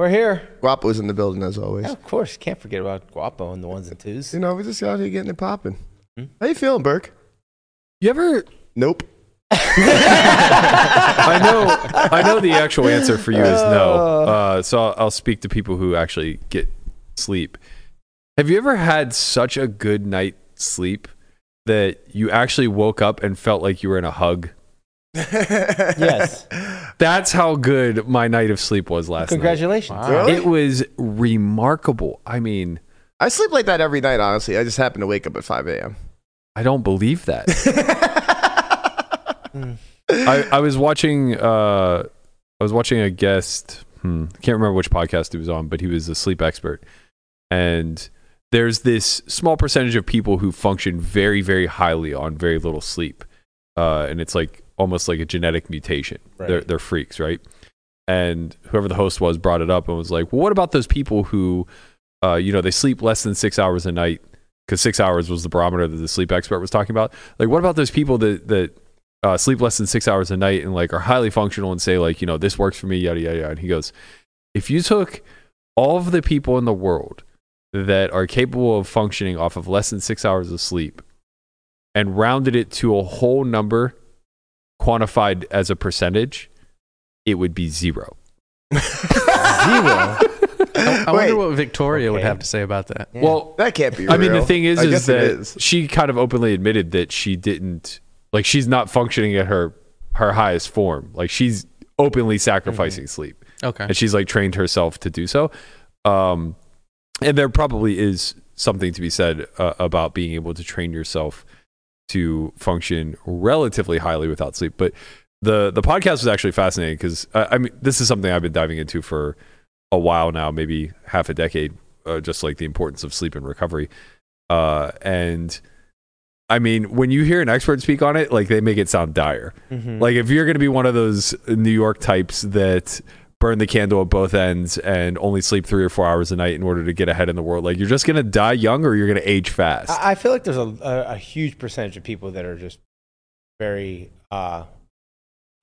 we're here. Guapo's in the building as always. Yeah, of course, can't forget about Guapo and the ones and twos. You know, we're just out here getting it popping. How you feeling, Burke? You ever? Nope. I know. I know the actual answer for you is no. Uh, so I'll, I'll speak to people who actually get sleep. Have you ever had such a good night's sleep that you actually woke up and felt like you were in a hug? Yes, That's how good my night of sleep was last congratulations. night. Really? It was remarkable. I mean, I sleep like that every night, honestly. I just happen to wake up at 5 a.m. I don't believe that. I, I was watching uh I was watching a guest hmm, I can't remember which podcast he was on, but he was a sleep expert. And there's this small percentage of people who function very, very highly on very little sleep. Uh, and it's like almost like a genetic mutation. They're they're freaks, right? And whoever the host was brought it up and was like, well, what about those people who uh, you know, they sleep less than six hours a night because six hours was the barometer that the sleep expert was talking about. Like, what about those people that that uh, sleep less than six hours a night and like are highly functional and say like, you know, this works for me, yada yada yada. And he goes, if you took all of the people in the world that are capable of functioning off of less than six hours of sleep and rounded it to a whole number quantified as a percentage, it would be zero. Zero. I Wait. wonder what Victoria would have to say about that. Yeah. Well, That can't be real. I mean, the thing is, I is guess that she kind of openly admitted that she didn't like she's not functioning at her her highest form. Like she's openly sacrificing sleep, Okay. and she's like trained herself to do so. Um, and there probably is something to be said uh, about being able to train yourself to function relatively highly without sleep. But the the podcast was actually fascinating because uh, I mean, this is something I've been diving into for a while now, maybe half a decade, uh, just like the importance of sleep and recovery. Uh, and I mean, when you hear an expert speak on it, like they make it sound dire. Mhm. Like if you're going to be one of those New York types that burn the candle at both ends and only sleep three or four hours a night in order to get ahead in the world, like you're just going to die young or you're going to age fast. I, I feel like there's a, a, a huge percentage of people that are just very uh,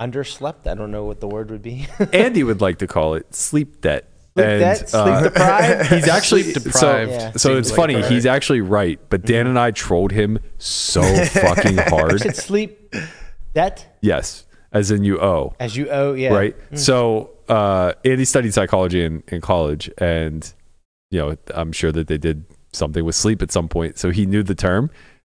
underslept. I don't know what the word would be. Andy would like to call it sleep debt. Sleep And, debt? uh, Sleep deprived? He's actually Sleep so, deprived Yeah. so seems it's like funny. the right- He's actually right, but Dan and I trolled him so fucking You hard. said sleep debt Yes, as in you owe. as you owe. Yeah. right? So uh, Andy studied psychology in, in college, and you know I'm sure that they did something with sleep at some point, so he knew the term.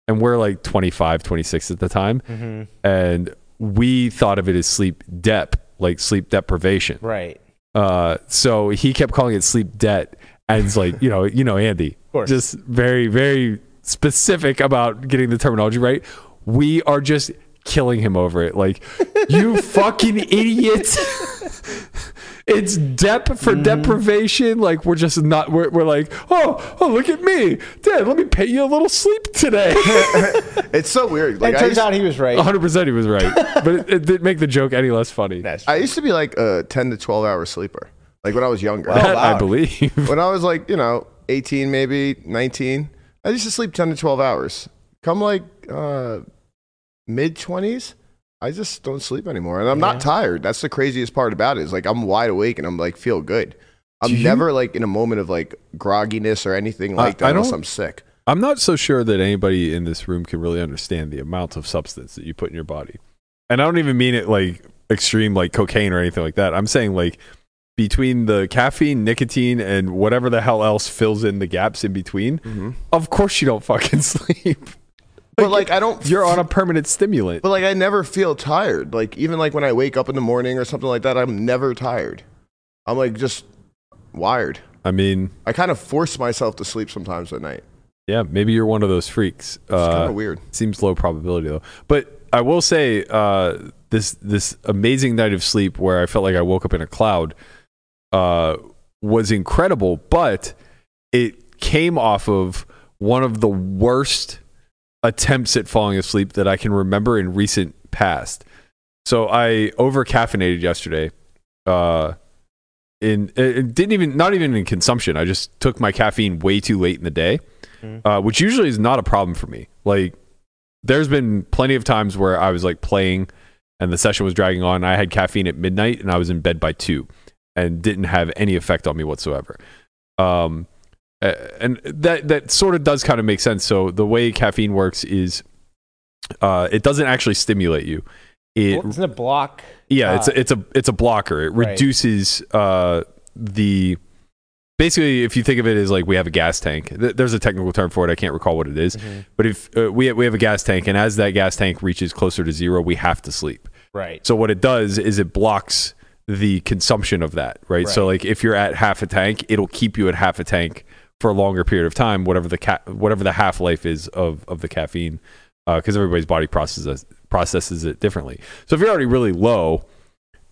And we're like 25, 26 at the time, hmm and we thought of it as sleep dep, like sleep deprivation. Right. Uh, so he kept calling it sleep debt, and it's like you know, you know, Andy, course. just very, very specific about getting the terminology right. We are just killing him over it. Like, you fucking idiot. it's dep for deprivation. Like, we're just not, we're, we're like, oh, oh, look at me. Dad, let me pay you a little sleep today. it's so weird. Like it I turns used, out he was right. 100% he was right. But it, it didn't make the joke any less funny. I used to be like a 10 to 12 hour sleeper. Like when I was younger. Wow. That I wow. believe. when I was like, you know, 18, maybe 19, I used to sleep 10 to 12 hours. Come like uh, mid 20s, I just don't sleep anymore. And I'm Yeah. not tired. That's the craziest part about it is like I'm wide awake and I'm like, feel good. I'm you- never like in a moment of like grogginess or anything like I that unless don't- I'm sick. I'm not so sure that anybody in this room can really understand the amount of substance that you put in your body. And I don't even mean it like extreme, like cocaine or anything like that. I'm saying like between the caffeine, nicotine, and whatever the hell else fills in the gaps in between, Mm-hmm. of course you don't fucking sleep. But like I don't You're on a permanent stimulant. But like I never feel tired. Like even like when I wake up in the morning or something like that, I'm never tired. I'm like just wired. I mean, I kind of force myself to sleep sometimes at night. yeah, maybe you're one of those freaks. It's kind Uh, of weird. seems low probability though. But I will say uh, this this amazing night of sleep where I felt like I woke up in a cloud uh, was incredible, but it came off of one of the worst attempts at falling asleep that I can remember in recent past. So I over caffeinated yesterday. Uh, in it it didn't even not even in consumption. I just took my caffeine way too late in the day, Mhm. uh, which usually is not a problem for me. Like there's been plenty of times where I was like playing and the session was dragging on. I had caffeine at midnight and I was in bed by two, and didn't have any effect on me whatsoever. Um, and that that sort of does kind of make sense. So the way caffeine works is, uh, it doesn't actually stimulate you. It Isn't it block? yeah, it's Uh, a, it's a it's a blocker. It Right. reduces uh, the basically if you think of it as like we have a gas tank. Th- there's a technical term for it. I can't recall what it is. Mhm. But if uh, we we have a gas tank, and as that gas tank reaches closer to zero, we have to sleep. Right. So what it does is it blocks the consumption of that, right? So like if you're at half a tank, it'll keep you at half a tank for a longer period of time, whatever the ca- whatever the half life is of of the caffeine, because everybody's body processes processes it differently. So if you're already really low,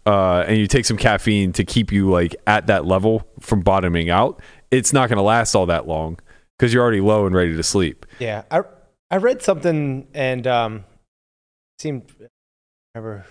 uh, and you take some caffeine to keep you like at that level from bottoming out, it's not going to last all that long because you're already low and ready to sleep. Yeah, I I read something and um, seemed remember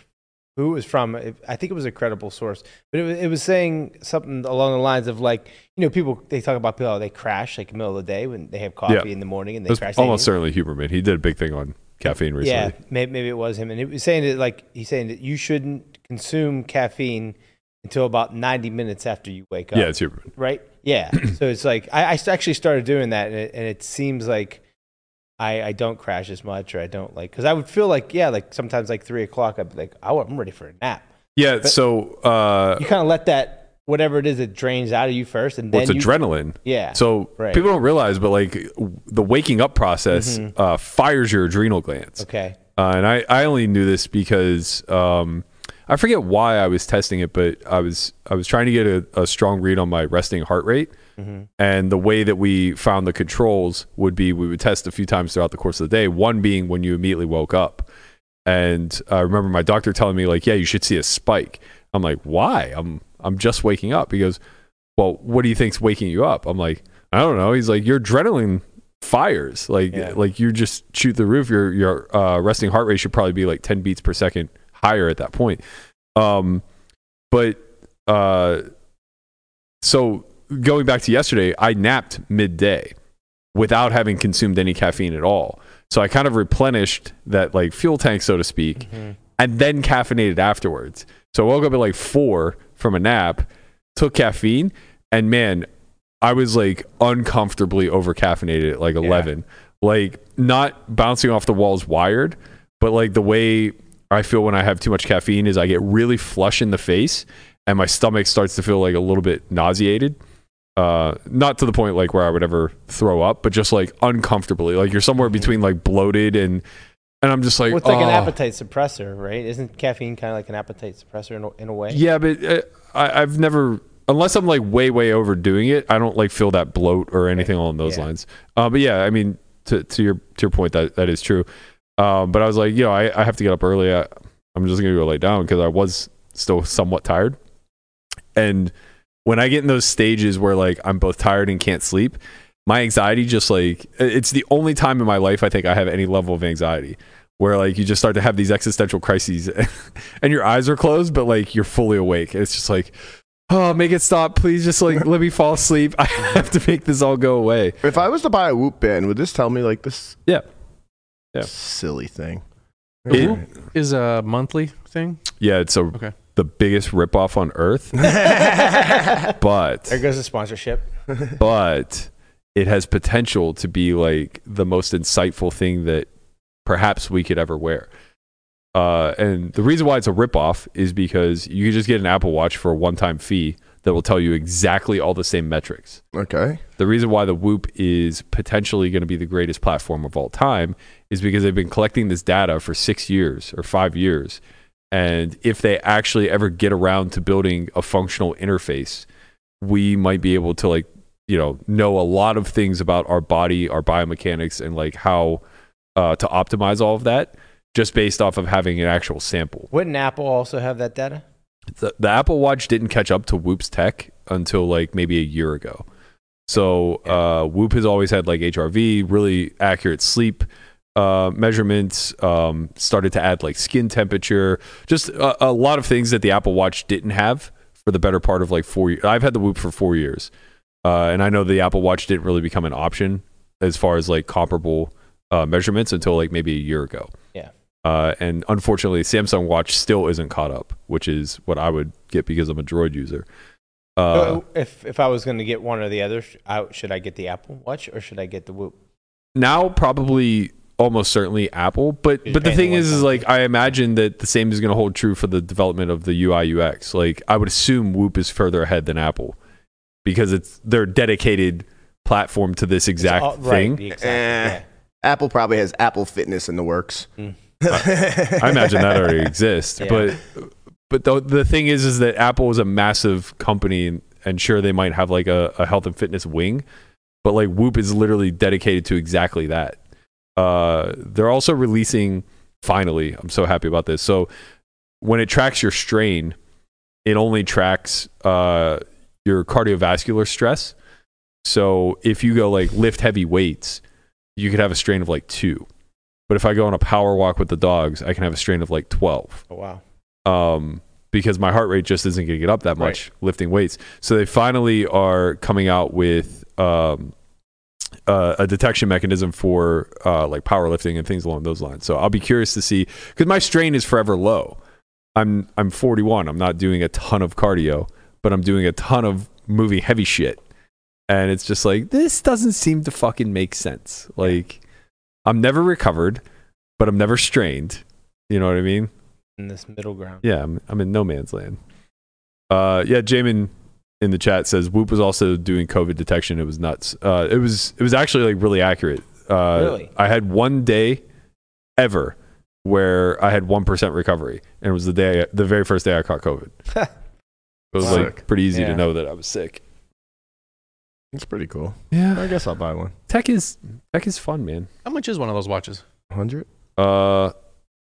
who it was from. I think it was a credible source, but it was, it was saying something along the lines of like you know people they talk about people how they crash like in the middle of the day when they have coffee Yeah. in the morning and they crash. almost certainly Huberman. He did a big thing on caffeine recently. yeah, maybe, maybe it was him, and it was saying that like he's saying that you shouldn't consume caffeine until about ninety minutes after you wake up. Yeah, it's Huberman. right? Yeah. so it's like I, I actually started doing that, and it, and it seems like I, I don't crash as much, or I don't like because I would feel like yeah, like sometimes like three o'clock, I'd be like, oh, I'm ready for a nap. Yeah, But- so uh, You kind of let that whatever it is that drains out of you first, and well, then it's you, adrenaline. yeah. So Right. people don't realize, but like the waking up process Mhm. uh, fires your adrenal glands. okay. Uh, and I, I only knew this because um, I forget why I was testing it, but I was I was trying to get a, a strong read on my resting heart rate. Mhm. And the way that we found the controls would be we would test a few times throughout the course of the day. One being when you immediately woke up. And I remember my doctor telling me like, yeah, you should see a spike. I'm like, why? I'm I'm just waking up. He goes, well, what do you think's waking you up? I'm like, I don't know. He's like, your adrenaline fires. Like Yeah. like you just shoot the roof. Your your uh, resting heart rate should probably be like 10 beats per second higher at that point. Um, but uh, so going back to yesterday, I napped midday without having consumed any caffeine at all. So I kind of replenished that like fuel tank, so to speak, Mhm. and then caffeinated afterwards. So I woke up at like four from a nap, took caffeine, and man, I was like uncomfortably over caffeinated at like 11. Like not bouncing off the walls wired, but like the way I feel when I have too much caffeine is I get really flush in the face and my stomach starts to feel like a little bit nauseated. Uh, not to the point like where I would ever throw up, but just like uncomfortably. Like you're somewhere between like bloated and and I'm just like, Well, it's like an "Oh." appetite suppressor, right? Isn't caffeine kind of like an appetite suppressor in a, in a way? Yeah, but uh, I, I've never, unless I'm like way, way overdoing it, I don't like feel that bloat or anything along those Yeah. lines. Uh, but yeah, I mean, to, to your to your point, that that is true. Um, but I was like, you know, I, I have to get up early. I, I'm just gonna go lay down because I was still somewhat tired. And when I get in those stages where like I'm both tired and can't sleep, my anxiety just like it's the only time in my life I think I have any level of anxiety where like you just start to have these existential crises and your eyes are closed but like you're fully awake. It's just like oh make it stop please just like let me fall asleep. I have to make this all go away. If I was to buy a Whoop band, would this tell me like this? Yeah. Yeah. Silly thing. It- Alright. Is a monthly thing. Yeah, it's a Okay. The biggest ripoff on earth, but There goes the sponsorship. but it has potential to be like the most insightful thing that perhaps we could ever wear. Uh, and the reason why it's a ripoff is because you can just get an Apple Watch for a one-time fee that will tell you exactly all the same metrics. okay. The reason why the Whoop is potentially going to be the greatest platform of all time is because they've been collecting this data for six years or five years. And if they actually ever get around to building a functional interface, we might be able to like, you know, know a lot of things about our body, our biomechanics, and like how uh, to optimize all of that just based off of having an actual sample. Wouldn't Apple also have that data? The, the Apple Watch didn't catch up to Whoop's tech until like maybe a year ago. So uh, Whoop has always had like HRV, really accurate sleep uh, measurements. Um, started to add like skin temperature, just a, a lot of things that the Apple Watch didn't have for the better part of like four. years. I've had the Whoop for four years, uh, and I know the Apple Watch didn't really become an option as far as like comparable uh, measurements until like maybe a year ago. Yeah. Uh, and unfortunately, Samsung Watch still isn't caught up, which is what I would get because I'm a Droid user. Uh, if if I was going to get one or the other, I, should I get the Apple Watch or should I get the Whoop? now probably almost certainly Apple, but You're but the thing is, is like I imagine that the same is going to hold true for the development of the UI UX. Like I would assume Whoop is further ahead than Apple because it's their dedicated platform to this exact It's all- thing. Right, exact, Eh. yeah. Apple probably has Apple Fitness in the works. Mm. I imagine that already exists, Yeah. but but the the thing is, is that Apple is a massive company, and, and sure they might have like a, a health and fitness wing, but like Whoop is literally dedicated to exactly that. Uh, they're also releasing finally. I'm so happy about this. So when it tracks your strain, it only tracks uh, your cardiovascular stress. So if you go like lift heavy weights, you could have a strain of like two. But if I go on a power walk with the dogs, I can have a strain of like 12 Oh, wow. um, because my heart rate just isn't going to get up that much lifting weights. So they finally are coming out with um, uh, a detection mechanism for uh, like powerlifting and things along those lines. So I'll be curious to see because my strain is forever low. I'm I'm 41. I'm not doing a ton of cardio, but I'm doing a ton of moving heavy shit. And it's just like this doesn't seem to fucking make sense. Like I'm never recovered, but I'm never strained. You know what I mean? In this middle ground. Yeah, I'm, I'm in no man's land. Uh, yeah, Jaman in the chat says Whoop was also doing COVID detection. It was nuts. Uh, it was it was actually like really accurate. Uh, Really? I had one day ever where I had one percent recovery, and it was the day the very first day I caught COVID. it was Wow. like pretty easy to know that I was sick. It's pretty cool. Yeah, I guess I'll buy one. tech is tech is fun, man. How much is one of those watches? 100? Uh,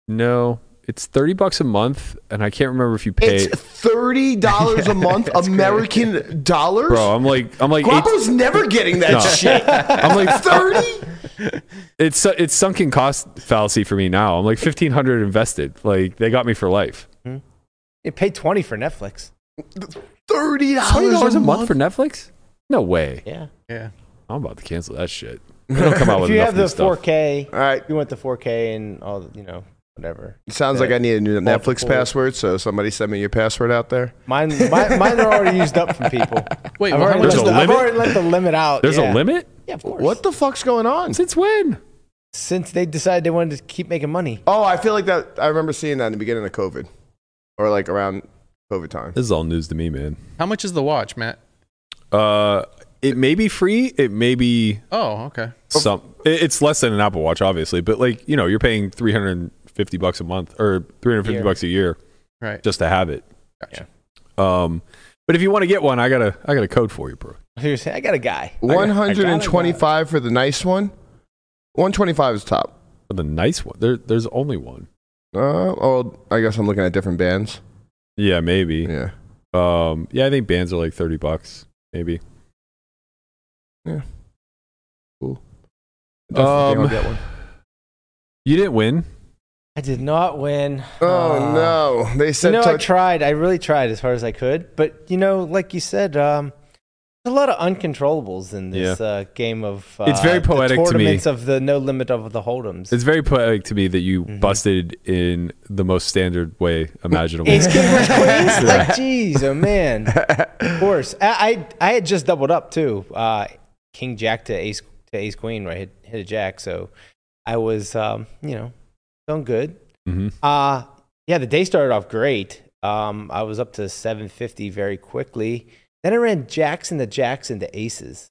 no, it's thirty bucks a month, and I can't remember if you pay. It's $30 a month That's great. American dollars? Bro, I'm like I'm like eight, never getting that No. shit. I'm like 30? it's it's sunken cost fallacy for me now. I'm like fifteen hundred invested. Like they got me for life. Hmm? You pay 20 for Netflix. $30 a month? month for Netflix? No way. Yeah. Yeah. I'm about to cancel that shit. They don't come out with if you have the stuff. 4K, All right. you want the 4K and all, the- you know, whatever. Sounds like I need a new Netflix password, so somebody send me your password out there. Mine, mine, mine are already used up from people. Wait, I've well, already, There's let a the, I've limit? already let the limit out. There's yeah. a limit? Yeah, of course. What the fuck's going on? Since when? Since they decided they wanted to keep making money. Oh, I feel like that. I remember seeing that in the beginning of COVID or like around COVID time. This is all news to me, man. How much is the watch, Matt? Uh, it may be free. It may be Oh, okay. some. It's less than an Apple Watch, obviously, but like you know, you're paying three hundred and fifty bucks a month or three hundred fifty bucks a year Right. just to have it. Gotcha. Um, but if you want to get one, I got a I got a code for you, bro. Seriously, I got a guy. I got- a guy. 125 for the nice one. 125 is top. For the nice one, there there's only one. Uh, oh, I guess I'm looking at different bands. Yeah, maybe. Yeah. Um, yeah, I think bands are like thirty bucks, maybe. Definitely Um, I'll get one. You didn't win. I did not win. Oh Uh, no! They You said know, I tried. I really tried as hard as I could. But, you know, like you said, um, there's a lot of uncontrollables in this uh, game of uh, It's very the poetic to me. tournaments of the no limit of the hold'ems. It's very poetic to me that you Mhm. busted in the most standard way imaginable. Ace King versus Queens? Like, jeez, oh man. Of course. I, I I had just doubled up too. Uh, King Jack to Ace to Ace Queen, right? Hit, hit a Jack, so I was, um, you know, feeling good. Mhm. Uh yeah, the day started off great. Um, I was up to 750 very quickly. Then I ran Jacks into Jacks into Aces.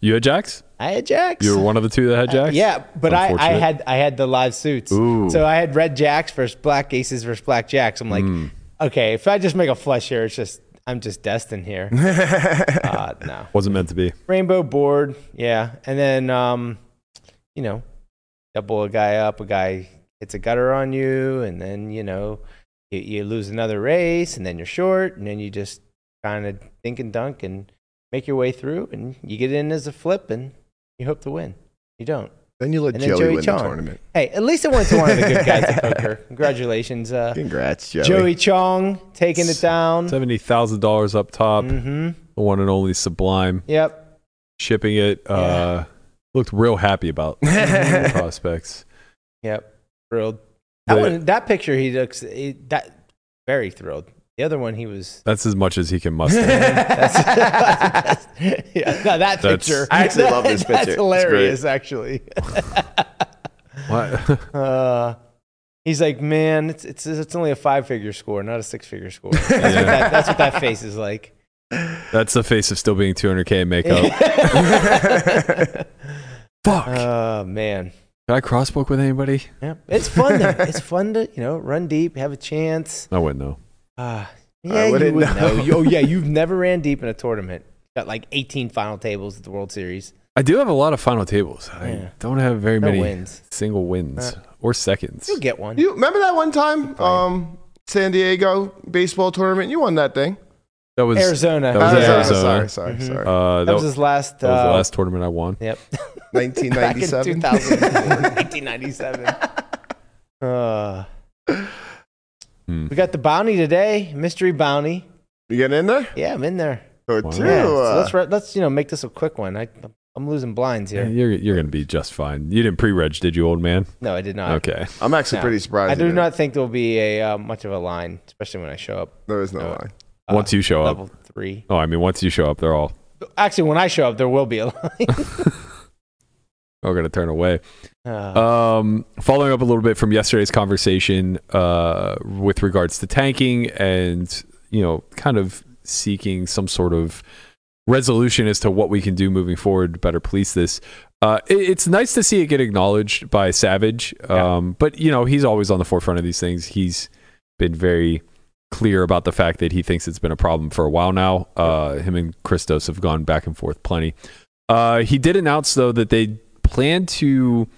You had jacks. I had Jacks. You were one of the two that had Uh, jacks. yeah, but I, I had I had the live suits. Ooh. So I had red Jacks versus black Aces versus black Jacks. I'm like, Mm. okay, if I just make a flush here, it's just I'm just destined here. uh, no. wasn't meant to be. Rainbow board, yeah, and then um, you know, double a guy up, a guy hits a gutter on you, and then you know, you, you lose another race, and then you're short, and then you just kind of dink and dunk and make your way through, and you get in as a flip, and you hope to win. You don't. Then you let And then Joey, Joey win Chong. the tournament. Hey, at least it went to one of the good guys at poker. Congratulations, uh, Congrats, Joey. Joey Chong, taking it down. Seventy thousand dollars up top, Mm-hmm. the one and only Sublime Yep. shipping it. Uh, looked real happy about the prospects. Yep. Thrilled. That The- one, that picture, he looks he, that very thrilled. The other one, he was. That's as much as he can muster. That's, yeah, no, that picture. I actually love this picture. That's hilarious, actually. What? Uh, he's like, man, it's it's it's only a five figure score, not a six figure score. That's, what that, that's what that face is like. That's the face of still being 200k in makeup. Fuck. oh man, Did I crossbook with anybody? yeah, it's fun. Though. It's fun to you know run deep, have a chance. I wouldn't know. Uh, yeah, you wouldn't would know. know. You- Oh yeah, you've never ran deep in a tournament. Got like 18 final tables at the World Series. I do have a lot of final tables. I Yeah. don't have very No many wins. single wins Uh, or seconds. You'll get one. You remember that one time, um, San Diego baseball tournament? You won that thing. That was Arizona. that was yeah. Arizona. Sorry, sorry, Mhm. sorry. Uh, that, That was his last. that was the uh, last tournament I won. Yep. Back in 1997. 2000, 1997. Uh, Hmm. we got the bounty today, mystery bounty. You getting in there? Yeah, I'm in there. Or Wow. two? Yeah, so uh, let's re- let's you know make this a quick one. I I'm losing blinds Yeah, here. You're you're gonna be just fine. You didn't pre-reg, did you, old man? No, I did not. Okay. I'm actually No. pretty surprised. I you do didn't. not think there will be a uh, much of a line, especially when I show up. There is no No. line. Uh, once you show up. level three. Oh, I mean, once you show up, they're all Actually, when I show up, there will be a line. We're gonna turn away. Uh, Um, following up a little bit from yesterday's conversation uh, with regards to tanking and you know, kind of seeking some sort of resolution as to what we can do moving forward to better police this. Uh, it- it's nice to see it get acknowledged by Savage, Yeah. um, but you know he's always on the forefront of these things. He's been very clear about the fact that he thinks it's been a problem for a while now. Uh, him and Christos have gone back and forth plenty. Uh, he did announce though that they plan to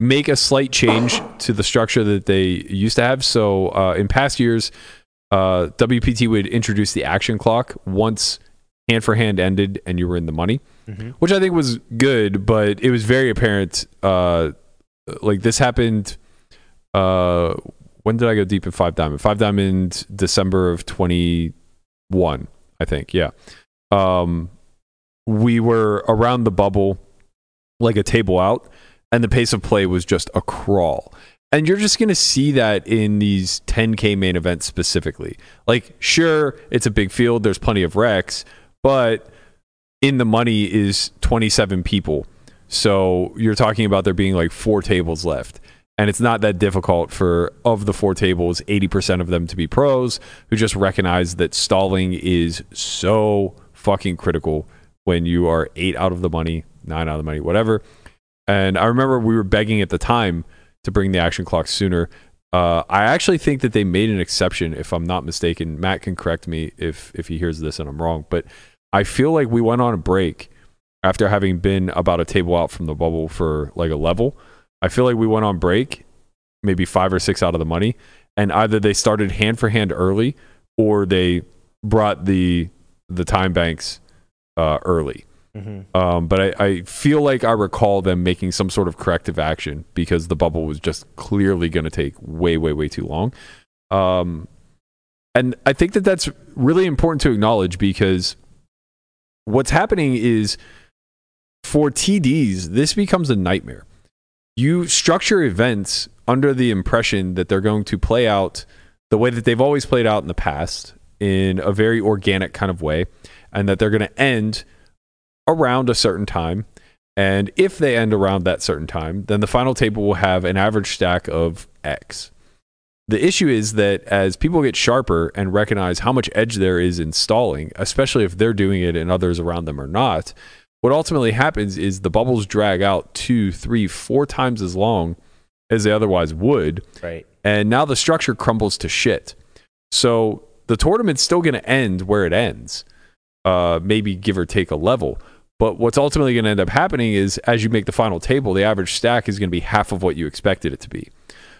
make a slight change to the structure that they used to have. So uh, in past years, uh, WPT would introduce the action clock once hand for hand ended and you were in the money, mhm. which I think was good, but it was very apparent. Uh, like this happened. When did I go deep in Five Diamond? Five Diamond, December of 21, I think. Yeah. Um, we were around the bubble, like a table out, and the pace of play was just a crawl. And you're just going to see that in these 10K main events specifically. Like, sure, it's a big field, there's plenty of wrecks, but in the money is 27 people. So you're talking about there being like four tables left. And it's not that difficult for, of the four tables, 80% of them to be pros who just recognize that stalling is so fucking critical when you are eight out of the money, nine out of the money, whatever. And I remember we were begging at the time to bring the action clock sooner. Uh, I actually think that they made an exception, if I'm not mistaken. Matt can correct me if if he hears this and I'm wrong, but I feel like we went on a break after having been about a table out from the bubble for like a level. I feel like we went on break, maybe five or six out of the money, and either they started hand for hand early or they brought the the time banks uh, early. Mhm. Um, but I, I feel like I recall them making some sort of corrective action because the bubble was just clearly going to take way, way, way too long. Um, and I think that that's really important to acknowledge because what's happening is for TDs, this becomes a nightmare. You structure events under the impression that they're going to play out the way that they've always played out in the past in a very organic kind of way, and that they're going to end around a certain time. And if they end around that certain time, then the final table will have an average stack of X. The issue is that as people get sharper and recognize how much edge there is in stalling, especially if they're doing it and others around them are not, what ultimately happens is the bubbles drag out two, three, four times as long as they otherwise would Right. and now the structure crumbles to shit. So the tournament's still going to end where it ends, uh, maybe give or take a level. But what's ultimately going to end up happening is as you make the final table, the average stack is going to be half of what you expected it to be.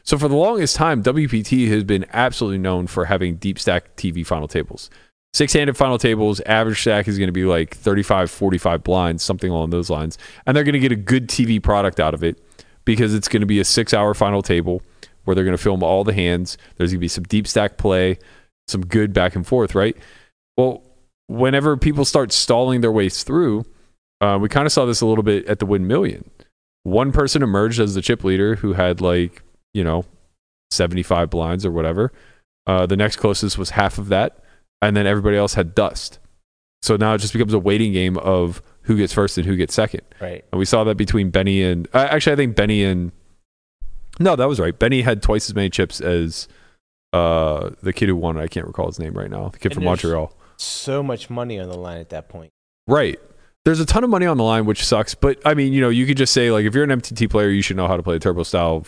So for the longest time, WPT has been absolutely known for having deep stack TV final tables. Six-handed final tables, average stack is going to be like 35, 45 blinds, something along those lines. And they're going to get a good TV product out of it because it's going to be a six-hour final table where they're going to film all the hands. There's going to be some deep stack play, some good back and forth, right? Well, whenever people start stalling their ways through, uh, we kind of saw this a little bit at the Wynn Million. One person emerged as the chip leader who had like, you know, 75 blinds or whatever. Uh, the next closest was half of that. And then everybody else had dust. So now it just becomes a waiting game of who gets first and who gets second. Right. And we saw that between Benny and uh, actually, I think Benny and no, that was right. Benny had twice as many chips as uh, the kid who won. I can't recall his name right now. The kid And from Montreal. So much money on the line at that point. Right. There's a ton of money on the line, which sucks. But I mean, you know, you could just say like, if you're an MTT player, you should know how to play a turbo style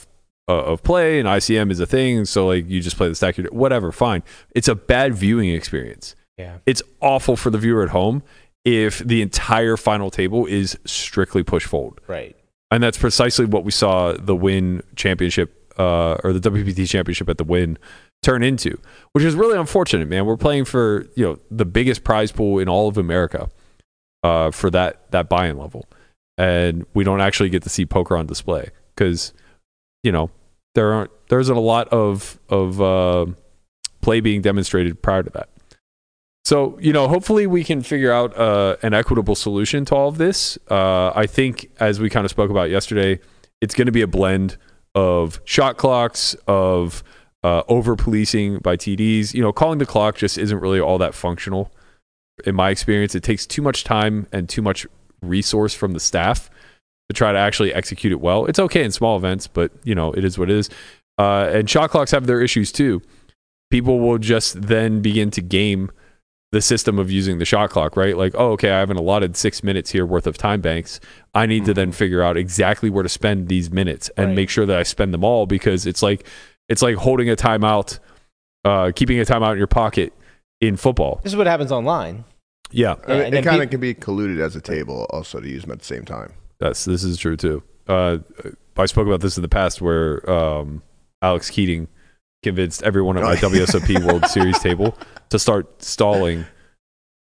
uh, of play, and ICM is a thing. So like, you just play the stack. Whatever, fine. It's a bad viewing experience. Yeah. It's awful for the viewer at home if the entire final table is strictly push fold. Right. and that's precisely what we saw the Wynn championship uh, or the WPT championship at the Wynn turn into, which is really unfortunate, man. We're playing for you know the biggest prize pool in all of America uh, for that that buy-in level, and we don't actually get to see poker on display because you know there aren't there isn't a lot of of uh, play being demonstrated prior to that. So, you know, hopefully we can figure out uh, an equitable solution to all of this. Uh, I think, as we kind of spoke about yesterday, it's going to be a blend of shot clocks, of uh, over policing by TDs. You know, calling the clock just isn't really all that functional. In my experience, it takes too much time and too much resource from the staff to try to actually execute it well. It's okay in small events, but, you know, it is what it is. Uh, and shot clocks have their issues too. People will just then begin to game the system of using the shot clock, right? Like, oh, okay, I have an allotted six minutes here worth of time banks. I need to then figure out exactly where to spend these minutes and Right. make sure that I spend them all because it's like it's like holding a timeout, uh, keeping a timeout in your pocket in football. This is what happens online. Yeah, Yeah, I mean, it kind peop- of can be colluded as a table also to use them at the same time. That's this is true too. Uh, I spoke about this in the past where um, Alex Keating convinced everyone at my WSOP World Series table to start stalling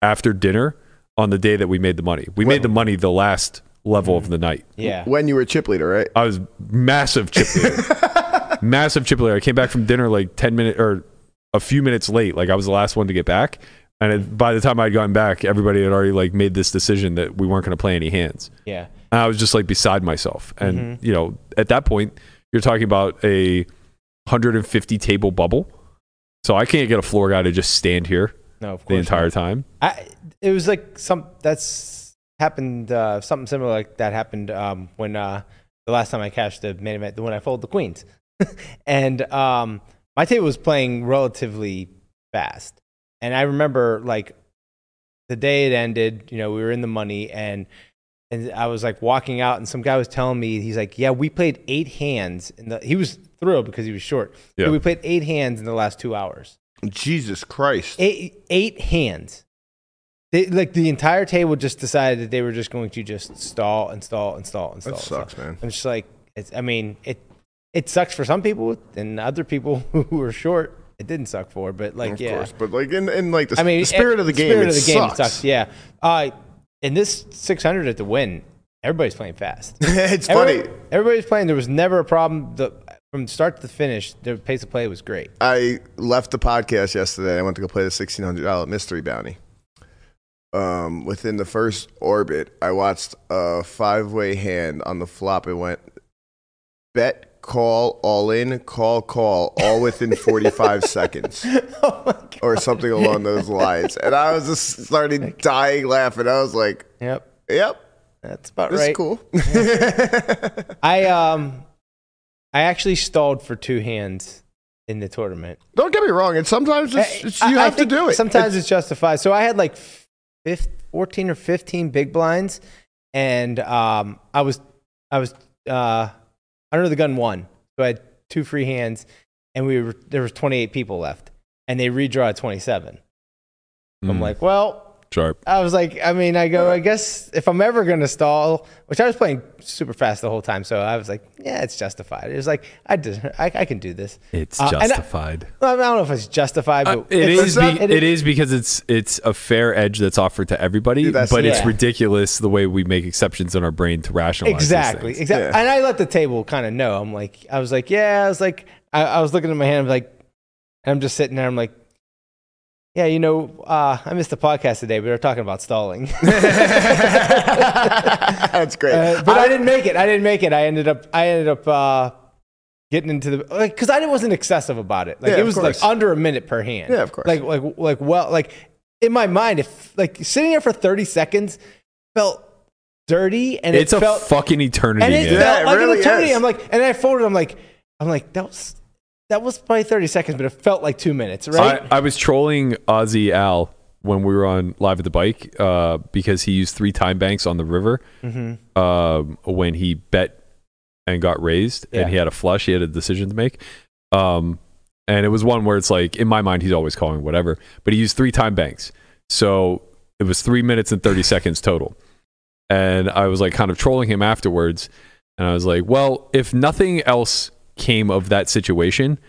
after dinner on the day that we made the money. We made the money the last level of the night. Yeah. When you were chip leader, right? I was massive chip leader. massive chip leader. I came back from dinner like 10 minutes or a few minutes late. Like I was the last one to get back. And it, by the time I'd gotten back, everybody had already like made this decision that we weren't going to play any hands. Yeah. And I was just like beside myself. And, you know, at that point, you're talking about a 150 table bubble. So I can't get a floor guy to just stand here No, the entire not. time. I, it was like some that's happened uh, something similar like that happened um, when uh, the last time I cashed the main event, the one I folded the queens, and um, my table was playing relatively fast, and I remember like the day it ended, you know, we were in the money and. And I was like walking out, and some guy was telling me, he's like, "Yeah, we played eight hands." And he was thrilled because he was short. Yeah. we played eight hands in the last two hours Jesus Christ. eight eight hands. They, like the entire table just decided that they were just going to just stall and stall and stall and stall. That and stall. sucks, man. I'm just like, it's. I mean, it it sucks for some people, and other people who are short, it didn't suck for. But like, of yeah, course, but like in, in like the, I mean, the spirit it- of the game, spirit it of the game, sucks. it sucks. Yeah. Uh, in this 600 at the Wynn, everybody's playing fast. it's funny. Everybody's playing. There was never a problem. The from start to finish, the pace of play was great. I left the podcast yesterday. I went to go play the sixteen hundred dollar mystery bounty. Um, within the first orbit, I watched a five way hand on the flop. It went bet, call, all in, call, call, all within forty five seconds, oh my god. or something along those lines. And I was just starting dying laughing. I was like, Yep. "Yep, That's about this right. cool." I um, I actually stalled for two hands in the tournament. Don't get me wrong. And sometimes it's, it's, you I have to do it. Sometimes it's, justified. So I had like fif 14 or 15 big blinds, and um, I was I was uh, under the gun one, so I had two free hands, and we were there was 28 people left, and they redraw 27. So I'm Mm. like, well, Sharp. I was like, I mean, I go, I guess if I'm ever gonna stall, which I was playing super fast the whole time, so I was like, yeah, it's justified. It was like, I did, I, I can do this. It's Uh, and I- justified. Well, I don't know if it's justified, but Uh, it it's- is. Be, it it is because it's it's a fair edge that's offered to everybody, That's- but it's ridiculous the way we make exceptions in our brain to rationalize. these Exactly, things. exactly. Yeah. And I let the table kind of know. I'm like, I was like, yeah, I was like, I, I was looking at my hand, I'm like, and I'm just sitting there. I'm like, yeah, you know, uh, I missed the podcast today. We were talking about stalling, That's great. Uh, but I, didn't make it. I didn't make it. I ended up, I ended up uh, getting into the like because I wasn't excessive about it. Like Yeah, it was like under a minute per hand. Yeah, of course. Like like like well like in my mind, if like sitting there for 30 seconds felt dirty and It's it a felt fucking eternity, and it. Yeah, felt it like really an eternity. is. I'm like, and I folded. I'm like, I'm like, that was that was probably 30 seconds, but it felt like two minutes, right? I, I was trolling Ozzy Al when we were on live at the bike uh, because he used three time banks on the river Mm-hmm. um, when he bet and got raised Yeah. and he had a flush. He had a decision to make. Um, and it was one where it's like, in my mind, he's always calling whatever, but he used three time banks. So it was three minutes and 30 seconds total. And I was like, kind of trolling him afterwards. And I was like, well, if nothing else came of that situation,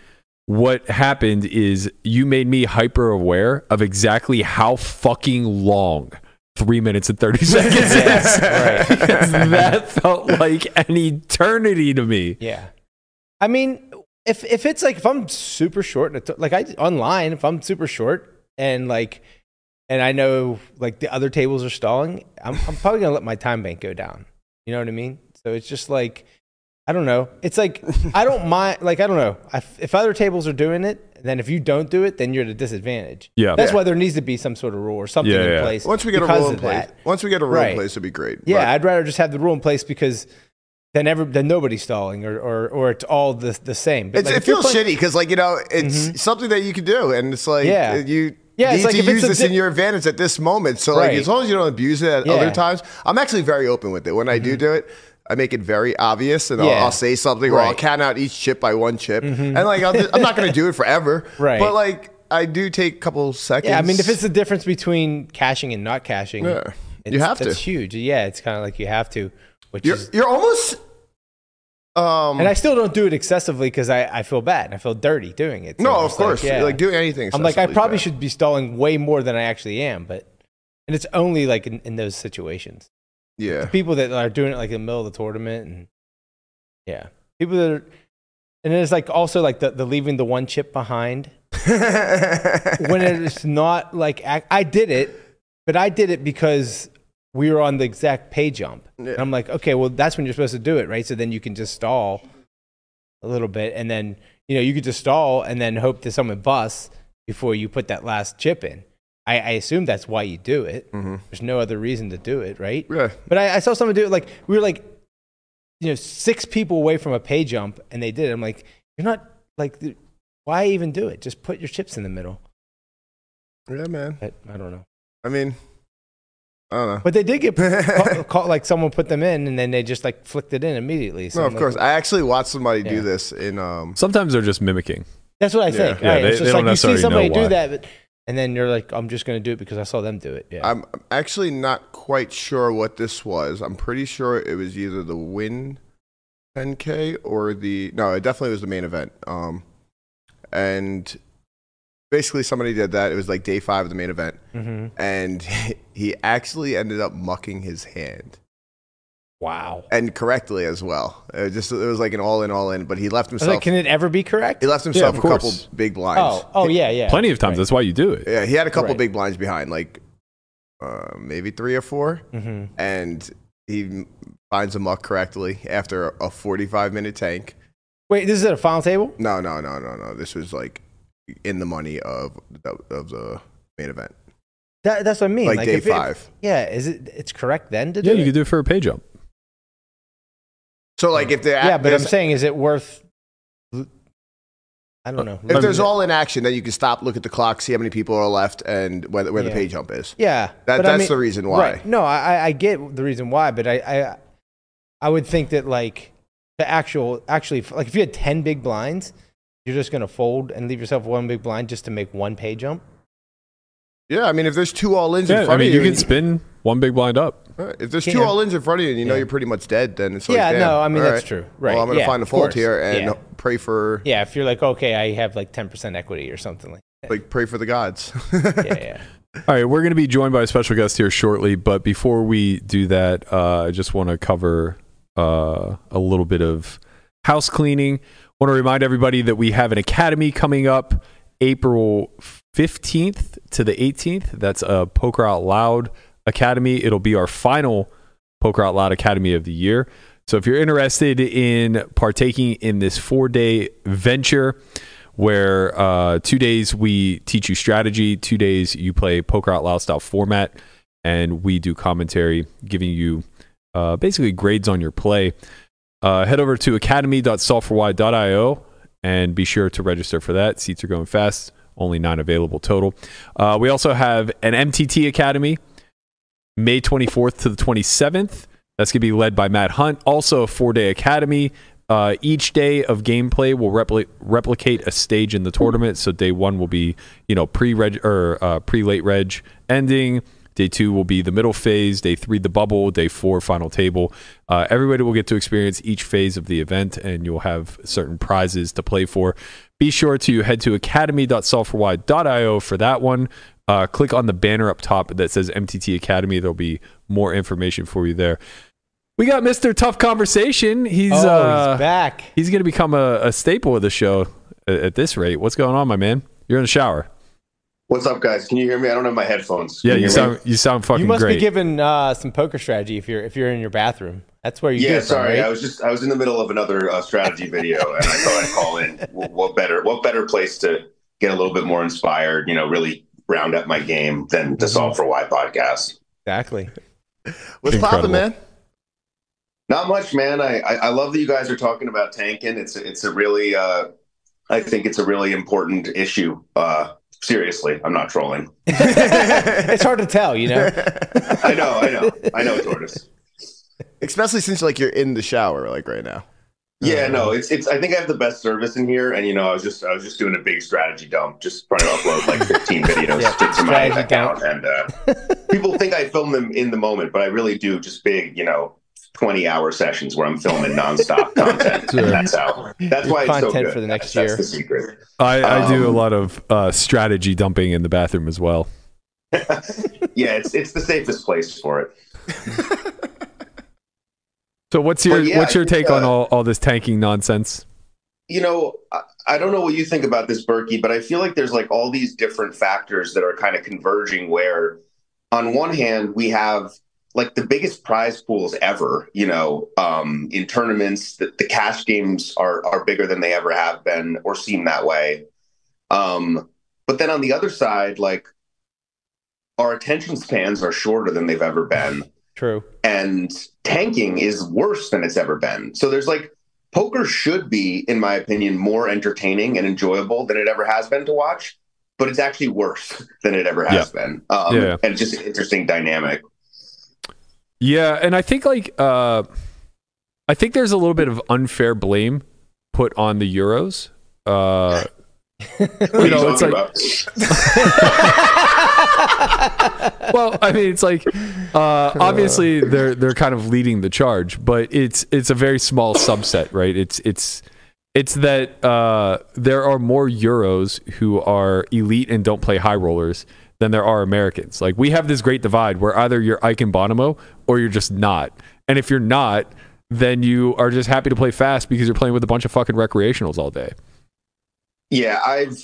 what happened is you made me hyper aware of exactly how fucking long three minutes and 30 seconds is. right. That felt like an eternity to me. yeah. I mean, if if it's like if I'm super short, like I online, if I'm super short and like, and I know like the other tables are stalling, I'm I'm probably gonna let my time bank go down. You know what I mean? So it's just like. I don't know. It's like I don't mind. Like I don't know. I, if other tables are doing it, then if you don't do it, then you're at a disadvantage. Yeah. That's Yeah. why there needs to be some sort of rule or something Yeah, in yeah. place. Once we get a rule in place, that. once we get a rule Right. in place, it'd be great. Yeah, But- I'd rather just have the rule in place because then every then nobody's stalling or or, or it's all the the same. But like, it feels playing- shitty because, like you know, it's mm-hmm. something that you can do, and it's like Yeah. Uh, you Yeah, it's need like to if use a this di- in your advantage at this moment. So, like, as long as you don't abuse it at Yeah. other times, I'm actually very open with it. When I do mm-hmm. do it, I make it very obvious, and I'll, Yeah. I'll say something, or I'll count out each chip by one chip, and like I'll just, I'm not going to do it forever, Right. But like I do take a couple seconds. Yeah, I mean, if it's the difference between cashing and not cashing, Yeah. You it's- have to. It's huge. Yeah, it's kind of like you have to, which you're is. you're almost um And I still don't do it excessively because I, I feel bad. and I feel dirty doing it. So no, of just like, course, yeah. like doing anything. I'm like I probably bad. should be stalling way more than I actually am, but and it's only like in, in those situations. Yeah. people that are doing it like in the middle of the tournament and yeah. People that are and it's like also like the, the leaving the one chip behind. When it's not like i did it but i did it because we were on the exact pay jump. Yeah. and i'm like okay well that's when you're supposed to do it right? So then you can just stall a little bit and then you know you could just stall and then hope that someone busts before you put that last chip in i, I assume that's why you do it Mhm. there's no other reason to do it right Yeah. but I, I saw someone do it like we were like, you know, six people away from a pay jump, and they did. it. I'm like, you're not like, why even do it? Just put your chips in the middle. Yeah, man. But I don't know. I mean, I don't know. But they did get caught, caught, like someone put them in, and then they just like flicked it in immediately. So no, of like, course. I actually watched somebody Yeah. do this in um Sometimes they're just mimicking. That's what I think. Yeah, right? they- it's they just don't like you see necessarily somebody know why. do that, but, and then you're like, I'm just going to do it because I saw them do it. Yeah. I'm actually not quite sure what this was. I'm pretty sure it was either the Wynn 10K or the no, it definitely was the main event. Um, and basically somebody did that. It was like day five of the main event, hmm and he actually ended up mucking his hand Wow. and correctly as well. It just it was like an all in, all in. But he left himself. like, can it ever be correct? he left himself of a couple big blinds. Oh, oh yeah, yeah. Plenty of times. Right. That's why you do it. Yeah, he had a couple Right. big blinds behind, like uh, maybe three or four. hmm and he finds a muck correctly after a 45 minute tank. Wait, this is at a final table? No, no, no, no, no. This was like in the money of the, of the main event, That, that's what I mean. like, day if it- five. yeah, is it? It's correct then to do Yeah, it? you could do it for a pay jump. So like if the yeah, but I'm saying, is it worth? I don't know. if there's all in action, then you can stop, look at the clock, see how many people are left, and where, where the Yeah. pay jump is. yeah, That, but I that's mean- the reason why. Right. No, I, I- I get the reason why, but I, I, I would think that like the actual, actually, like if you had ten big blinds, you're just gonna fold and leave yourself one big blind just to make one pay jump. Yeah, I mean, if there's two all ins Yeah, in I mean, of you you, can spin one big blind up. Right. If there's Yeah. two all ins in front of you and you know Yeah. you're pretty much dead, then it's like, Yeah, damn, no, I mean, all that's true. Right, Well, I'm going to yeah, find a of fold course. here and Yeah. pray for Yeah, if you're like, okay, I have like 10% equity or something like that. like pray for the gods. Yeah, yeah. All right, we're going to be joined by a special guest here shortly, but before we do that, uh, I just want to cover uh, a little bit of house cleaning. Want to remind everybody that we have an academy coming up April 15th to the 18th. That's a Poker Out Loud Academy. It'll be our final Poker Out Loud Academy of the year. So if you're interested in partaking in this four day venture, where uh, two days we teach you strategy, two days you play Poker Out Loud style format, and we do commentary, giving you uh, basically grades on your play. Uh, head over to academy.solveforwhy.io and be sure to register for that. Seats are going fast, only nine available total. Uh, we also have an MTT Academy, May 24th to the 27th. That's going to be led by Matt Hunt. Also, a four day academy. Uh, each day of gameplay will repli- replicate a stage in the tournament. So day one will be, you know, pre reg or uh, pre late reg ending. Day two will be the middle phase. Day three, the bubble. Day four, final table. Uh, everybody will get to experience each phase of the event, and you'll have certain prizes to play for. Be sure to head to academy.solveforwhy.io for that one. Uh, click on the banner up top that says MTT Academy. There'll be more information for you there. We got Mr. Tough Conversation. He's oh, uh, he's back. he's going to become a, a staple of the show at, at this rate. What's going on, my man? You're in the shower. What's up, guys? Can you hear me? I don't have my headphones. Yeah, Can you sound me? you sound fucking You must great. be given uh, some poker strategy if you're if you're in your bathroom. That's where you Yeah, get it from, sorry. right? I was just I was in the middle of another uh, strategy video, and I thought I'd call in. What better what better place to get a little bit more inspired? You know, really round up my game than to solve for why podcast. exactly. What's popping, man? Not much, man. I, I I love that you guys are talking about tanking. It's a- it's a really uh, I think it's a really important issue. Uh, seriously, I'm not trolling. it's hard to tell, you know. I know, I know, I know, Tortoise. Especially since like you're in the shower like right now. Yeah, no, it's it's. I think I have the best service in here, and you know, I was just I was just doing a big strategy dump, just trying to upload like 15 videos Yeah, to, to my strategy account, and uh, people think I film them in the moment, but I really do just big, you know, 20 hour sessions where I'm filming nonstop content. Sure. And that's how. That's why it's so Content good. for the next that's, year. That's the secret. I, I do a Um, lot of uh, strategy dumping in the bathroom as well. Yeah, it's it's the safest place for it. So what's your yeah, what's your take on uh, all, all this tanking nonsense? you know, I, I don't know what you think about this, Berkey, but I feel like there's like all these different factors that are kind of converging. Where, on one hand, we have like the biggest prize pools ever. You know, um, in tournaments, the, the cash games are are bigger than they ever have been, or seem that way. Um, but then on the other side, like our attention spans are shorter than they've ever been True. and tanking is worse than it's ever been. So there's like poker should be, in my opinion, more entertaining and enjoyable than it ever has been to watch, but it's actually worse than it ever has been. Um, Yeah. And it's just an interesting dynamic. Yeah, and I think like uh, I think there's a little bit of unfair blame put on the Euros. Uh, You know, it's like- well, I mean, it's like uh, obviously they're they're kind of leading the charge, but it's it's a very small subset, right? It's it's it's that uh, there are more Euros who are elite and don't play high rollers than there are Americans. Like we have this great divide where either you're Ike and Bonomo or you're just not, and if you're not, then you are just happy to play fast because you're playing with a bunch of fucking recreationals all day. Yeah, I've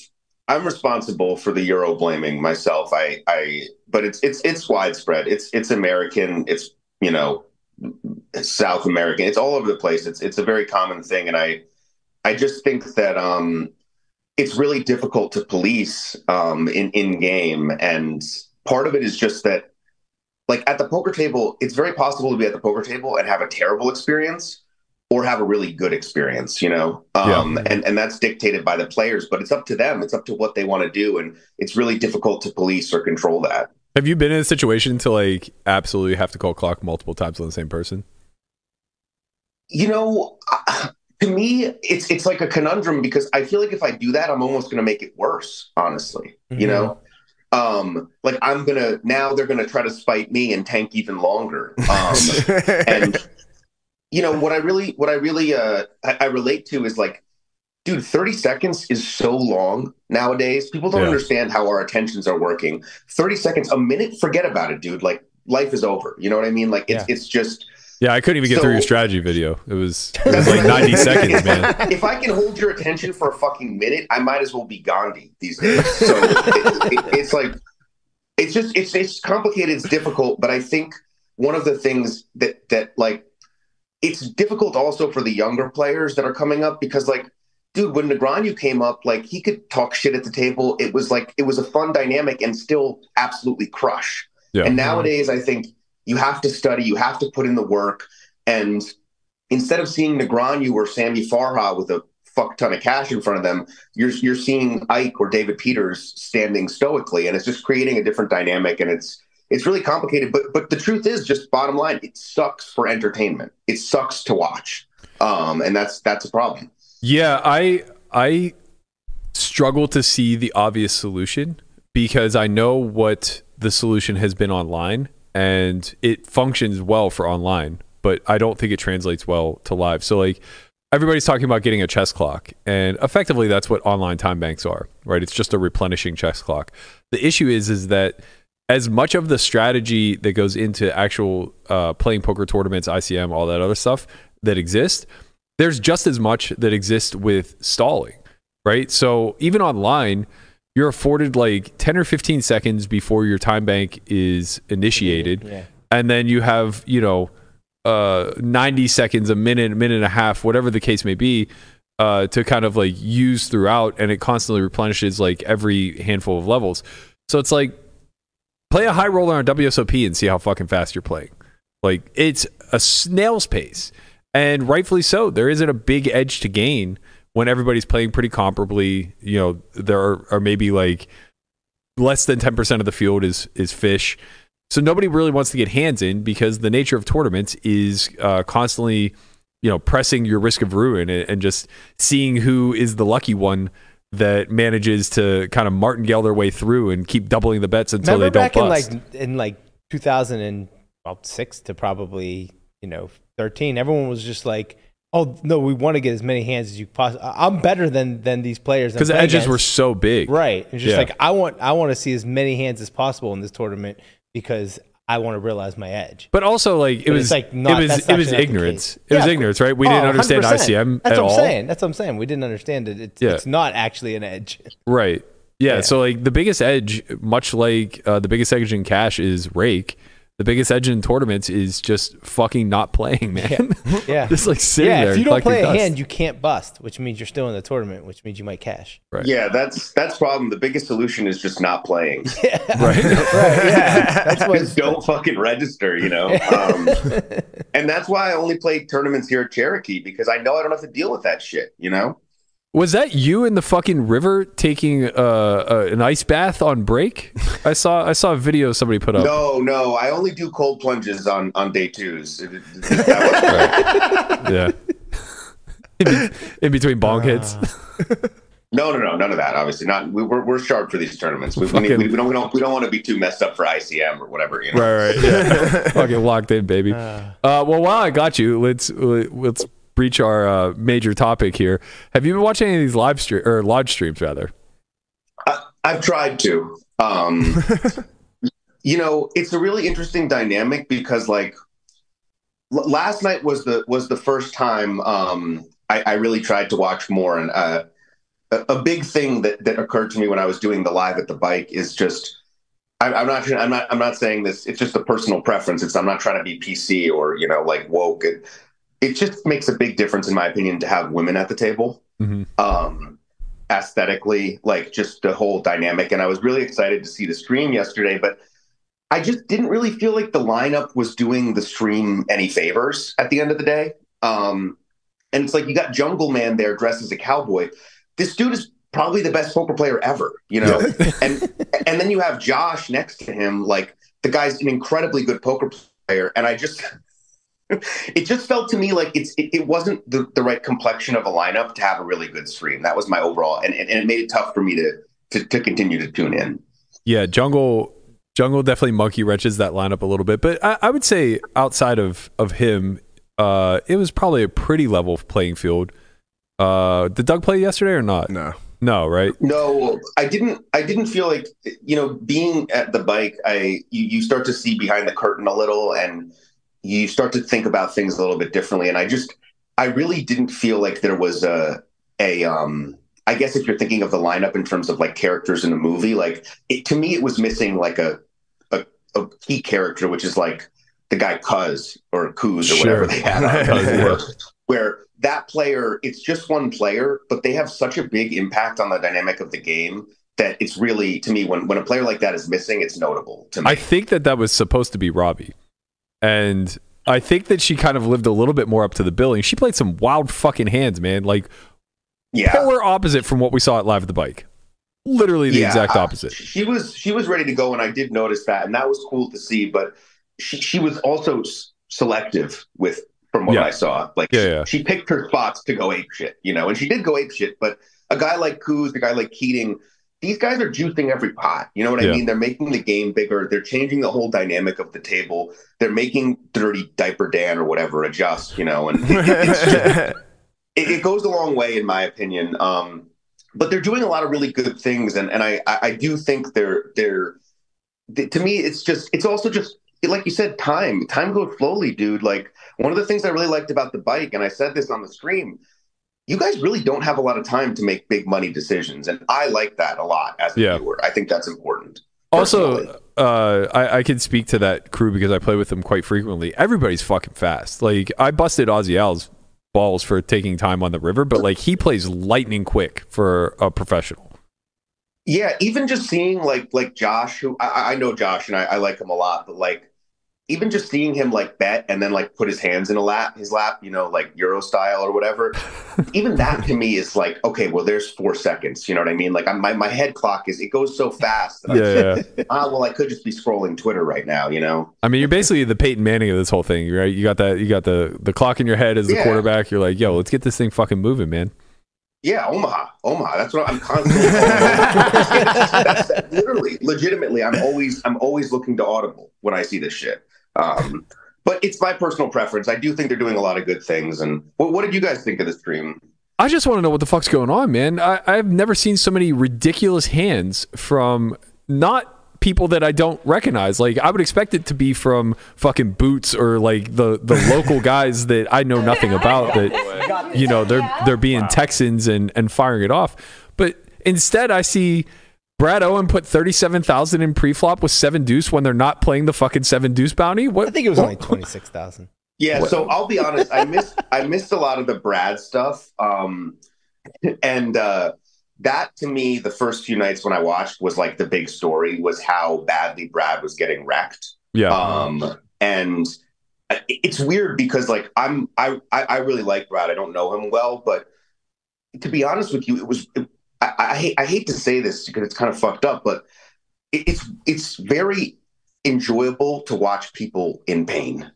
I'm responsible for the Euro blaming myself. I I but it's it's it's widespread. It's it's American. It's you know South American. It's all over the place. It's it's a very common thing, and I I just think that um it's really difficult to police um in in game, and part of it is just that like at the poker table, it's very possible to be at the poker table and have a terrible experience or have a really good experience, you know? Um, and, and that's dictated by the players, but it's up to them. It's up to what they want to do. And it's really difficult to police or control that. Have you been in a situation to like absolutely have to call clock multiple times on the same person? You know, to me, it's it's like a conundrum because I feel like if I do that, I'm almost going to make it worse. Honestly, you know, um, like I'm gonna now they're gonna try to spite me and tank even longer. Um, and you know what I really what I really uh I, I relate to is like, dude, 30 seconds is so long nowadays. People don't Yeah. understand how our attentions are working. 30 seconds, a minute, forget about it, dude. Like life is over. You know what I mean? Like it's Yeah. it's just Yeah, I couldn't even get So- through your strategy video. It was it was like 90 seconds, man. if I can hold your attention for a fucking minute, I might as well be Gandhi these days. So it, it, it's like, it's just, it's, it's complicated, it's difficult, but I think one of the things that, that like, it's difficult also for the younger players that are coming up because like, dude, when Negreanu came up, like he could talk shit at the table. It was like, it was a fun dynamic and still absolutely crush. Yeah. And nowadays, I think you have to study, you have to put in the work. And instead of seeing Negreanu or Sammy Farha with a fuck ton of cash in front of them, you're you're seeing Ike or David Peters standing stoically, and it's just creating a different dynamic. And it's it's really complicated. But but the truth is, just bottom line, it sucks for entertainment. It sucks to watch, um, and that's that's a problem. Yeah, I I struggle to see the obvious solution because I know what the solution has been online and it functions well for online, but I don't think it translates well to live. So like everybody's talking about getting a chess clock and effectively that's what online time banks are, right? It's just a replenishing chess clock. The issue is is that as much of the strategy that goes into actual uh, playing poker tournaments, ICM, all that other stuff that exists, there's just as much that exists with stalling, right? So even online, you're afforded like 10 or 15 seconds before your time bank is initiated. Yeah. And then you have, you know, uh, 90 seconds, a minute, a minute and a half, whatever the case may be, uh, to kind of like use throughout. And it constantly replenishes like every handful of levels. So it's like, play a high roller on WSOP and see how fucking fast you're playing. Like it's a snail's pace. And rightfully so. There isn't a big edge to gain when everybody's playing pretty comparably. You know, there are, are maybe like less than 10% of the field is is fish. So nobody really wants to get hands in because the nature of tournaments is uh, constantly, you know, pressing your risk of ruin and, and just seeing who is the lucky one that manages to kind of martingale their way through and keep doubling the bets until Remember they back don't in bust. like in like 2006 to probably you know 13, everyone was just like, "Oh no, we want to get as many hands as you possibly. I'm better than than these players." Because the edges were so big. right. It's just Yeah. like I want I want to see as many hands as possible in this tournament because I want to realize my edge. But also, like it But was, like not- it was, it was actually not the ignorance. It was ignorance, right? We Oh, didn't understand 100%. ICM That's at what I'm all. saying. That's what I'm saying. We didn't understand it. It's, Yeah. it's not actually an edge. Right. Yeah, Yeah. So like the biggest edge, much like uh, the biggest edge in cash is rake. The biggest edge in tournaments is just fucking not playing, man. Yeah. just like sitting yeah, there. if you don't play a dust. hand, you can't bust, which means you're still in the tournament, which means you might cash. Right. Yeah, that's that's problem. The biggest solution is just not playing. right. right. Yeah. That's what. just don't fucking register, you know. Um, and that's why I only play tournaments here at Cherokee because I know I don't have to deal with that shit, you know. Was that you in the fucking river taking uh, uh, an ice bath on break? I saw I saw a video somebody put up. No, no, I only do cold plunges on on day twos. It- it- that was- Yeah. in, be- in between bonk hits. no, no, no, none of that. Obviously, not. We, we're we're sharp for these tournaments. We, we, Fucking- we, we don't we don't we don't want to be too messed up for ICM or whatever. You know. Right, right, yeah. Fucking locked in, baby. Uh, well, while I got you, let's let's breach our uh, major topic here. Have you been watching any of these live stream or lodge streams rather? I, I've tried to. Um, you know, it's a really interesting dynamic because, like, l- last night was the was the first time um, I, I really tried to watch more, and uh, a, a big thing that that occurred to me when I was doing the live at the bike is just. I, I'm not. I'm not. I'm not saying this. It's just a personal preference. It's. I'm not trying to be PC or you know like woke. It, just makes a big difference, in my opinion, to have women at the table. Mhm. Um, aesthetically, like just the whole dynamic. And I was really excited to see the stream yesterday, but I just didn't really feel like the lineup was doing the stream any favors at the end of the day. Um, and it's like you got Jungle Man there dressed as a cowboy. This dude is probably the best poker player ever, you know. and and then you have Josh next to him, like the guy's an incredibly good poker player. And I just it just felt to me like it's it, it wasn't the, the right complexion of a lineup to have a really good stream. That was my overall, and, and, and it made it tough for me to, to to continue to tune in. Yeah, jungle jungle definitely monkey wrenches that lineup a little bit, but I, I would say outside of of him, uh, it was probably a pretty level playing field. Uh, did Doug play yesterday or not? No. No, right? No, I didn't. I didn't feel like you know being at the bike. I you, you start to see behind the curtain a little, and you start to think about things a little bit differently. And I just, I really didn't feel like there was a a um. I guess if you're thinking of the lineup in terms of like characters in a movie, like it, to me, it was missing like a, a a key character, which is like the guy Cuz or Kuz or Sure. whatever they had. on Cuz, there, where that player, it's just one player, but they have such a big impact on the dynamic of the game that it's really to me when when a player like that is missing, it's notable to me. I think that that was supposed to be Robbi, and I think that she kind of lived a little bit more up to the billing. She played some wild fucking hands, man. Like yeah, polar opposite from what we saw at Live at the Bike. Literally the Yeah, exact I- opposite. She was she was ready to go, and I did notice that, and that was cool to see. But she she was also s- selective with from what Yeah. I saw. Like Yeah, yeah. she picked her spots to go ape shit, you know, and she did go ape shit. But a guy like Kuz, a guy like Keating, these guys are juicing every pot. You know what Yeah. I mean? They're making the game bigger. They're changing the whole dynamic of the table. They're making Dirty Diaper Dan or whatever adjust. You know, and just, it, it goes a long way in my opinion. Um, but they're doing a lot of really good things, and and I I, I do think they're they're th- to me it's just it's also just like you said time time goes slowly dude like one of the things i really liked about the bike and i said this on the stream you guys really don't have a lot of time to make big money decisions and i like that a lot as a Yeah. viewer i think that's important Also, uh, I, I can speak to that crew because I play with them quite frequently. Everybody's fucking fast. Like I busted Ozzy Al's balls for taking time on the river, but like he plays lightning quick for a professional. Yeah, even just seeing like like Josh, who I, I know Josh and I, I like him a lot, but like even just seeing him like bet and then like put his hands in a lap, his lap, you know, like Euro style or whatever. even that to me is like, okay, well, there's four seconds. You know what I mean? Like I'm, my my head clock is it goes so fast. That Yeah, yeah. Ah, well, I could just be scrolling Twitter right now. You know? I mean, you're basically the Peyton Manning of this whole thing, right? You got that. You got the the clock in your head as the Yeah. quarterback. You're like, yo, let's get this thing fucking moving, man. Yeah, Omaha, Omaha. That's what I'm constantly. that's literally, legitimately. I'm always, I'm always looking to Audible when I see this shit. Um, but it's my personal preference. I do think they're doing a lot of good things. And what, what did you guys think of the stream? I just want to know what the fuck's going on, man. I, I've never seen so many ridiculous hands from not people that I don't recognize. Like I would expect it to be from fucking Boots or like the the local guys that I know nothing about. That you know they're they're being Texans and and firing it off. But instead, I see. Brad Owen put thirty-seven thousand in pre-flop with seven deuce when they're not playing the fucking seven deuce bounty. What I think it was only twenty six thousand. Yeah, so I'll be honest. I missed, I missed a lot of the Brad stuff. Um, and uh, that to me, the first few nights when I watched was like the big story was how badly Brad was getting wrecked. Yeah, Um, and it's weird because like I'm I I I really like Brad. I don't know him well, but to be honest with you, it was I, I hate I hate to say this because it's kind of fucked up, but it, it's it's very enjoyable to watch people in pain,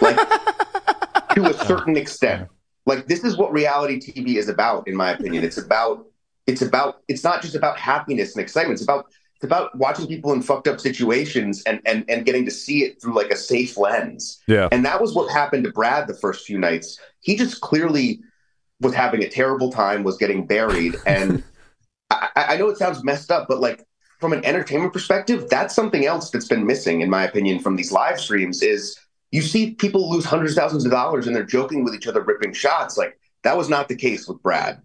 like to a certain extent. Like this is what reality TV is about, in my opinion. It's about it's about it's not just about happiness and excitement. It's about it's about watching people in fucked up situations and and and getting to see it through like a safe lens. yeah. And that was what happened to Brad the first few nights. He just clearly was having a terrible time, was getting buried. And I, I know it sounds messed up, but like from an entertainment perspective, that's something else that's been missing, in my opinion, from these live streams is you see people lose hundreds of thousands of dollars and they're joking with each other, ripping shots. Like that was not the case with Brad.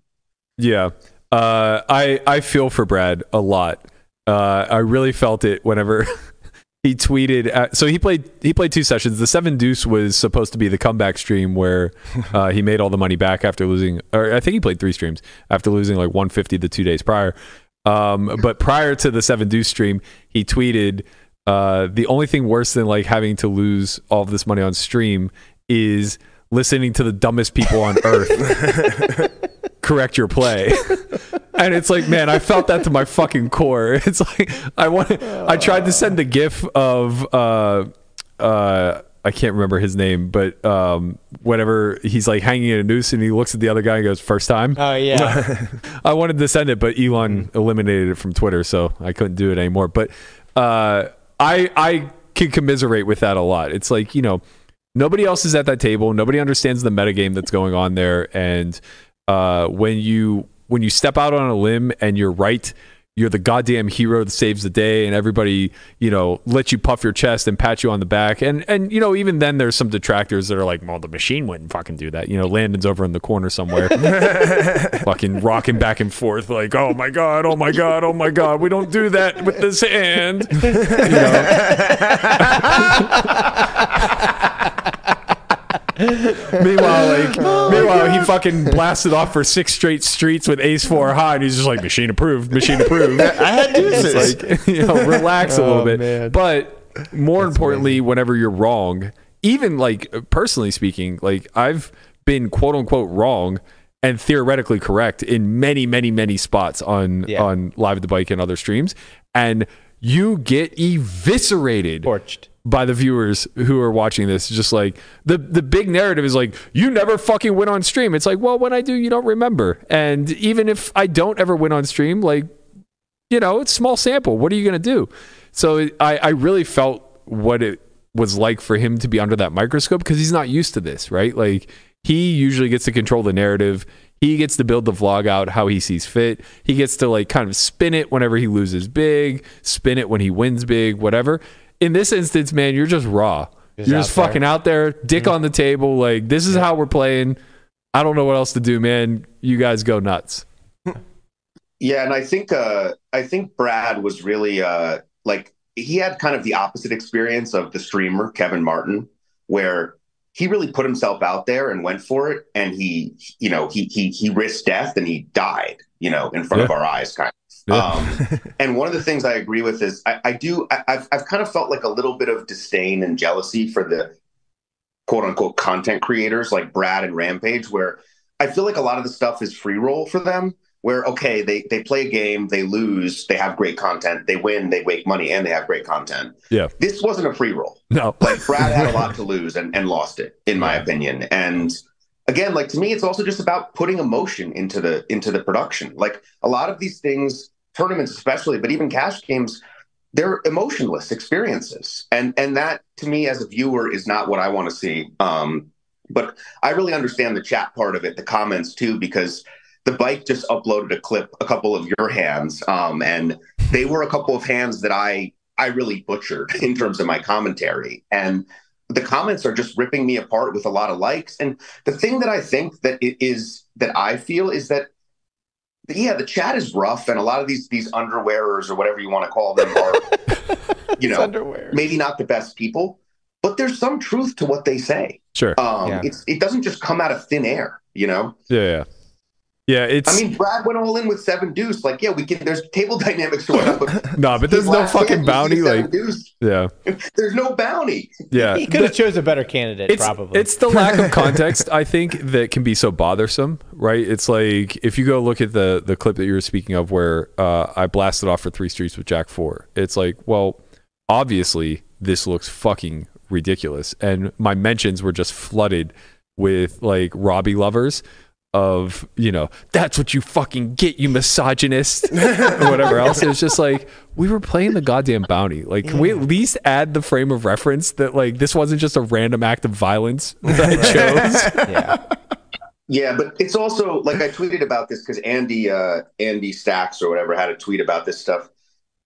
Yeah. Uh, I I feel for Brad a lot. Uh, I really felt it whenever he tweeted. At, so he played he played two sessions. The seven deuce was supposed to be the comeback stream where uh, he made all the money back after losing. Or I think he played three streams after losing like 150 the two days prior. Um, but prior to the seven deuce stream, he tweeted uh, the only thing worse than like having to lose all of this money on stream is listening to the dumbest people on earth correct your play. and it's like, man, I felt that to my fucking core. It's like I want I tried to send the gif of uh uh I can't remember his name, but um, whenever he's like hanging in a noose and he looks at the other guy and goes, "First time." Oh yeah. I wanted to send it, but Elon eliminated it from Twitter, so I couldn't do it anymore. But uh, I I can commiserate with that a lot. It's like you know nobody else is at that table. Nobody understands the metagame that's going on there, and uh, when you when you step out on a limb and you're right. You're the goddamn hero that saves the day, and everybody, you know, lets you puff your chest and pat you on the back. And and you know, even then, there's some detractors that are like, "Well, the machine wouldn't fucking do that." You know, Landon's over in the corner somewhere, fucking rocking back and forth, like, "Oh my god, oh my god, oh my god, we don't do that with this hand." You know? meanwhile, like, meanwhile, he fucking blasted off for six straight streets with Ace Four high, and he's just like, "Machine approved, machine approved." I had deuces. It's like, you know, relax a little Oh, bit. man. But more importantly, whenever you're wrong, even like personally speaking, like I've been quote unquote wrong and theoretically correct in many, many, many spots on Yeah. on live at the bike and other streams, and you get eviscerated Torched. By the viewers who are watching this. Just like the the big narrative is like, you never fucking win on stream. It's like, well, when I do, you don't remember. And even if I don't ever win on stream, like, you know, it's small sample. What are you gonna do? So I, I really felt what it was like for him to be under that microscope because he's not used to this, right? Like he usually gets to control the narrative. He gets to build the vlog out how he sees fit. He gets to like kind of spin it whenever he loses big, spin it when he wins big, whatever. In this instance, man, you're just raw. Just you're just there. fucking out there, dick on the table. Like this is how we're playing. I don't know what else to do, man. You guys go nuts. Yeah, and I think uh, I think Brad was really uh, like he had kind of the opposite experience of the streamer Kevin Martin, where he really put himself out there and went for it, and he, you know, he he he risked death and he died, you know, in front of our eyes, kind of. Yeah. Um, and one of the things I agree with is I, I do I, I've I've kind of felt like a little bit of disdain and jealousy for the quote unquote content creators like Brad and Rampage, where I feel like a lot of the stuff is free roll for them. Where okay, they they play a game, they lose, they have great content, they win, they make money, and they have great content. Yeah. This wasn't a free roll. No. Like Brad had a lot to lose and, and lost it, in my opinion. And again, like to me, it's also just about putting emotion into the into the production. Like a lot of these things, tournaments especially, but even cash games, they're emotionless experiences. And and that to me as a viewer is not what I want to see. Um, but I really understand the chat part of it, the comments too, because the bike just uploaded a clip, a couple of your hands, um, and they were a couple of hands that I I really butchered in terms of my commentary. And the comments are just ripping me apart with a lot of likes. And the thing that I think that it is that I feel is that yeah, the chat is rough, and a lot of these these underwearers or whatever you want to call them are, you know, underwear. maybe not the best people, but there's some truth to what they say. Sure. Um, Yeah. it's it doesn't just come out of thin air, you know. Yeah, yeah. Yeah, it's I mean, Brad went all in with seven deuce. Like, yeah, we can. There's table dynamics to it, but no, but there's no fucking hand, you see bounty. Like, deuce. yeah, there's no bounty. yeah. He could have chose a better candidate, it's, probably. It's the lack of context, I think, that can be so bothersome, right? It's like if you go look at the the clip that you were speaking of, where uh, I blasted off for three streets with Jack Four. It's like, well, obviously this looks fucking ridiculous, and my mentions were just flooded with like Robbi lovers of you know that's what you fucking get you misogynist or whatever else it's just like we were playing the goddamn bounty like can we at least add the frame of reference that like this wasn't just a random act of violence that I chose yeah. Yeah, but it's also like I tweeted about this because Andy uh, Andy Stacks or whatever had a tweet about this stuff.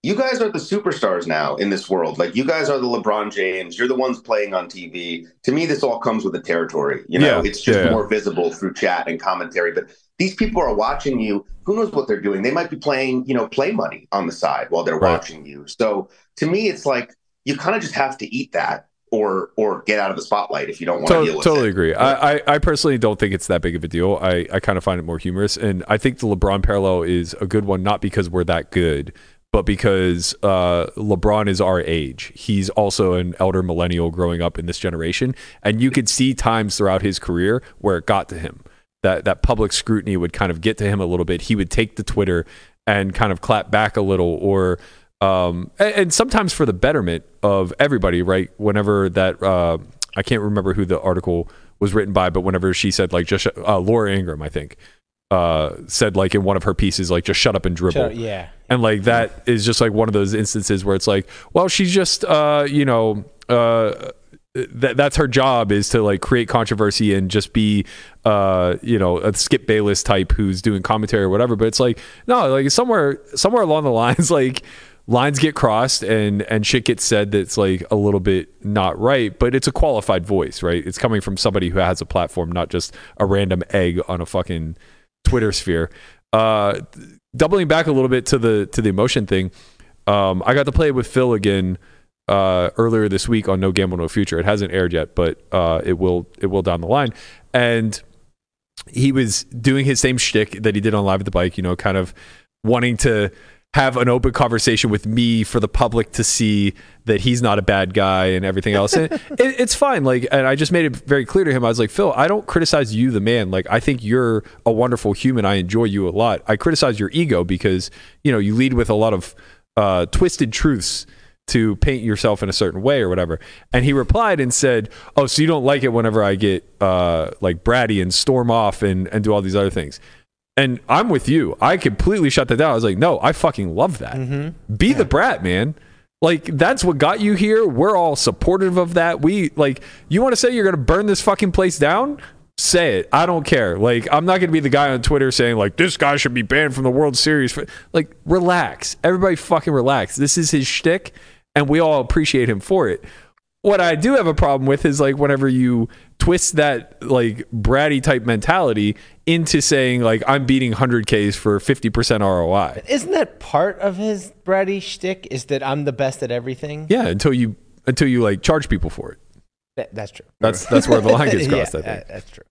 You guys are the superstars now in this world. Like you guys are the LeBron James. You're the ones playing on TV. To me, this all comes with the territory. You know, Yeah, it's just yeah, more visible through chat and commentary. But these people are watching you. Who knows what they're doing? They might be playing, you know, play money on the side while they're Right. watching you. So to me, it's like you kind of just have to eat that or or get out of the spotlight if you don't want to To- deal with totally it. agree. I, I, I personally don't think it's that big of a deal. I, I kind of find it more humorous. And I think the LeBron parallel is a good one, not because we're that good, but because uh, LeBron is our age. He's also an elder millennial growing up in this generation. And you could see times throughout his career where it got to him. That, that public scrutiny would kind of get to him a little bit. He would take the Twitter and kind of clap back a little or um, and, and sometimes for the betterment of everybody, right? Whenever that uh, I can't remember who the article was written by, but whenever she said like just uh, Laura Ingraham, I think, uh, said like in one of her pieces like just shut up and dribble. Shut- yeah. And like that is just like one of those instances where it's like, well, she's just uh, you know, uh that that's her job is to like create controversy and just be uh you know a Skip Bayless type who's doing commentary or whatever. But it's like no, like somewhere somewhere along the lines like lines get crossed and and shit gets said that's like a little bit not right. But it's a qualified voice right? It's coming from somebody who has a platform not just a random egg on a fucking twitter sphere. Uh doubling back a little bit to the to the emotion thing um i got to play with phil again uh earlier this week on no gamble no future. It hasn't aired yet but uh it will it will down the line. And he was doing his same shtick that he did on live at the bike you know kind of wanting to have an open conversation with me for the public to see that he's not a bad guy and everything else. And it, it's fine. Like, and I just made it very clear to him. I was like, Phil, I don't criticize you, the man. Like, I think you're a wonderful human. I enjoy you a lot. I criticize your ego because you know you lead with a lot of uh, twisted truths to paint yourself in a certain way or whatever. And he replied and said, "Oh, so you don't like it whenever I get uh, like bratty and storm off and and do all these other things." And I'm with you. I completely shut that down. I was like, no, I fucking love that. Mm-hmm. Be the brat, man. Like that's what got you here. We're all supportive of that. We like you want to say you're going to burn this fucking place down? Say it. I don't care. Like I'm not going to be the guy on Twitter saying like this guy should be banned from the World Series. For, like relax. Everybody fucking relax. This is his shtick and we all appreciate him for it. What I do have a problem with is like whenever you twist that like bratty type mentality into saying like I'm beating 100Ks for 50% ROI. Isn't that part of his bratty shtick? Is that I'm the best at everything? Yeah, until you until you like charge people for it. That, that's true. That's that's where the line gets crossed. yeah, I think. that's true.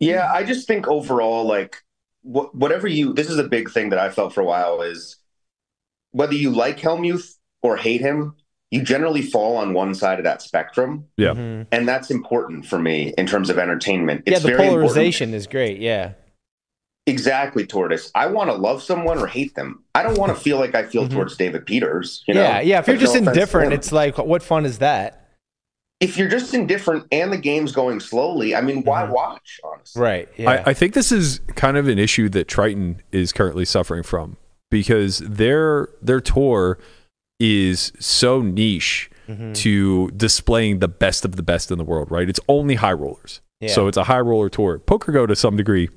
Yeah, I just think overall, like wh- whatever you, this is a big thing that I felt for a while is whether you like Helmuth or hate him, you generally fall on one side of that spectrum, Yeah. Mhm. and that's important for me in terms of entertainment. Yeah, It's the very important. polarization is great. Yeah. Exactly, Tortoise. I want to love someone or hate them. I don't want to feel like I feel Mhm. towards David Peters. You know? yeah, yeah. If you're Like, no just indifferent, it's like, what fun is that? if you're just indifferent and the game's going slowly, I mean, why Mhm. watch? Honestly, Right. Yeah. I, I think this is kind of an issue that Triton is currently suffering from because their their tour is so niche Mhm. to displaying the best of the best in the world, right? It's only high rollers. Yeah. So it's a high roller tour. PokerGO to some degree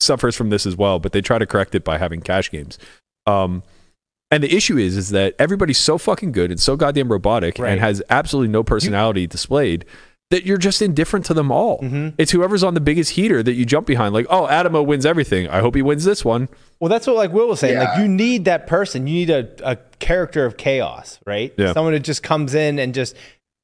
suffers from this as well, but they try to correct it by having cash games. Um, and the issue is, is that everybody's so fucking good and so goddamn robotic Right. and has absolutely no personality displayed that you're just indifferent to them all. Mhm. It's whoever's on the biggest heater that you jump behind. Like, oh, Adamo wins everything. I hope he wins this one. Well, that's what like Will was saying. Like you need that person. You need a, a character of chaos, right? Yeah. Someone who just comes in and just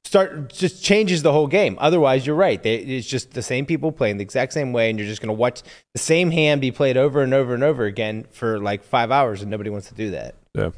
start just changes the whole game. Otherwise, you're right. They, it's just the same people playing the exact same way, and you're just going to watch the same hand be played over and over and over again for like five hours, and nobody wants to do that. Yeah.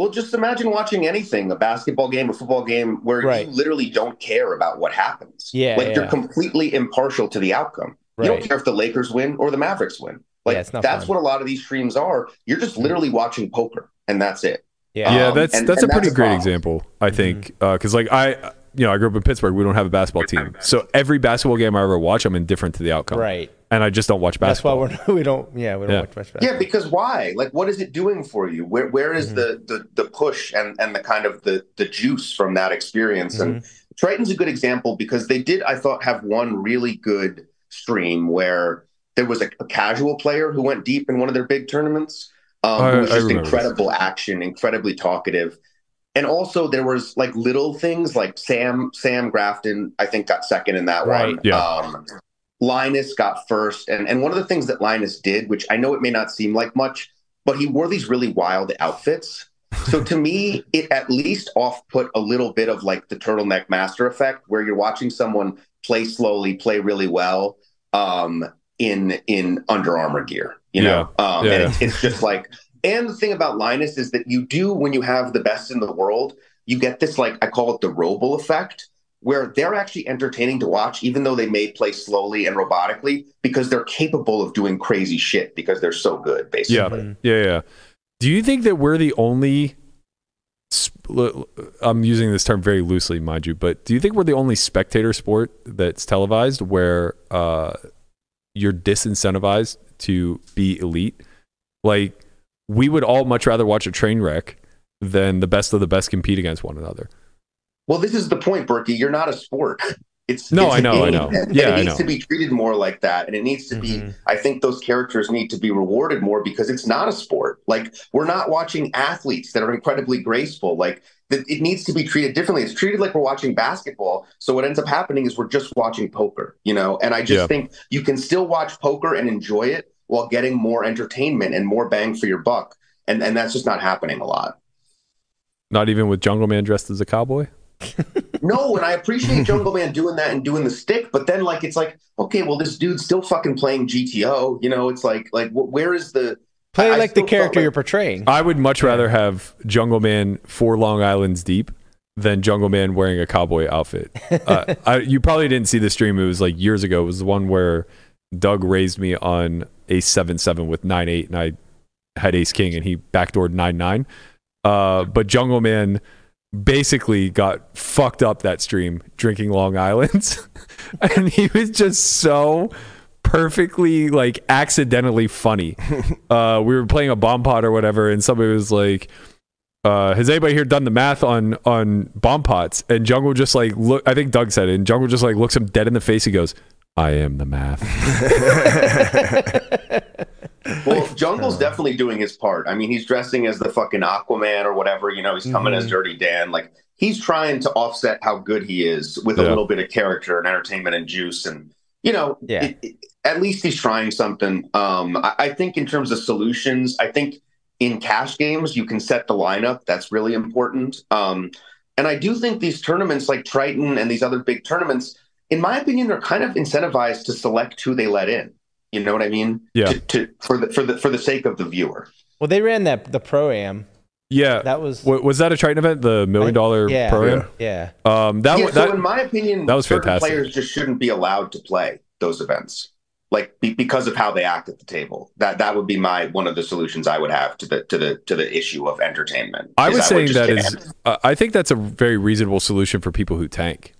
Well, just imagine watching anything, a basketball game, a football game, where Right. you literally don't care about what happens. Yeah, Like yeah. you're completely impartial to the outcome. Right. You don't care if the Lakers win or the Mavericks win. Like Yeah, it's not that's fun. what a lot of these streams are. You're just mm-hmm. literally watching poker and that's it. Yeah. yeah, Um, that's and- that's and a pretty that's great problem. example, I mm-hmm. think, uh, because like I, you know, I grew up in Pittsburgh. We don't have a basketball team, so every basketball game I ever watch, I'm indifferent to the outcome, Right. And I just don't watch basketball. That's why we're we don't yeah we don't Yeah. watch much basketball. Yeah, because why? Like what is it doing for you? Where where is Mhm. the, the the push and and the kind of the the juice from that experience? And Mm-hmm. Triton's a good example because they did, I thought, have one really good stream where there was a, a casual player who went deep in one of their big tournaments. Um, I- who was just remember this. incredible action, incredibly talkative. And also there was like little things like Sam Sam Grafton, I think got second in that Right. one. Yeah. Um, Linus got first. And and one of the things that Linus did, which I know it may not seem like much, but he wore these really wild outfits. So to me, it at least off put a little bit of like the turtleneck master effect, where you're watching someone play slowly, play really well, um, in in Under Armour gear. You know, um, Yeah, and. It's, it's just like. And the thing about Linus is that you do when you have the best in the world, you get this like I call it the Roble effect, where they're actually entertaining to watch, even though they may play slowly and robotically, because they're capable of doing crazy shit because they're so good, basically. Yeah, yeah, yeah. Do you think that we're the only, sp- l- I'm using this term very loosely, mind you, but do you think we're the only spectator sport that's televised where uh, you're disincentivized to be elite? Like, we would all much rather watch a train wreck than the best of the best compete against one another. Well, this is the point, Berkey. You're not a sport. It's No, it's I know, I know. and Yeah, it needs to be treated more like that, and it needs to be. Mhm. I think those characters need to be rewarded more because it's not a sport. Like we're not watching athletes that are incredibly graceful. Like th- it needs to be treated differently. It's treated like we're watching basketball. So what ends up happening is we're just watching poker, you know. And I just Yeah. think you can still watch poker and enjoy it while getting more entertainment and more bang for your buck. And and that's just not happening a lot. Not even with Jungle Man dressed as a cowboy. No, and I appreciate Jungle Man doing that and doing the stick, but then like it's like, okay, well, this dude's still fucking playing GTO. You know, it's like like wh- where is the Play I- I like the character like- you're portraying. I would much rather have Jungle Man four Long Islands deep than Jungle Man wearing a cowboy outfit. uh, I, you probably didn't see the stream. It was like years ago. It was the one where Doug raised me on ace seven seven with nine eight, and I had ace king, and he backdoored nine nine. Uh, but Jungle Man basically got fucked up that stream drinking Long Islands, and he was just so perfectly like accidentally funny. Uh, we were playing a bomb pot or whatever, and somebody was like, uh, "Has anybody here done the math on on bomb pots?" And Jungle just like look. I think Doug said it, and Jungle just like looks him dead in the face. He goes, "I am the math." definitely doing his part. I mean, he's dressing as the fucking Aquaman or whatever. You know, he's coming as Dirty Dan. Like he's trying to offset how good he is with a little bit of character and entertainment and juice. And you know, Yeah. it- it- at least he's trying something. Um, I, I think in terms of solutions, I think in cash games you can set the lineup. That's really important. Um, and I do think these tournaments like Triton and these other big tournaments, in my opinion, they're kind of incentivized to select who they let in. You know what I mean? Yeah. To, to for the for the for the sake of the viewer. well, they ran that the pro am. Yeah. That was Wa- was that a Triton event? The million dollar yeah, program? yeah. Um, that yeah, wa- so that in my opinion, that was certain fantastic. players just shouldn't be allowed to play those events, like be, because of how they act at the table. That that would be my one of the solutions I would have to the to the to the issue of entertainment. I is was saying just that get is, uh, I think that's a very reasonable solution for people who tank.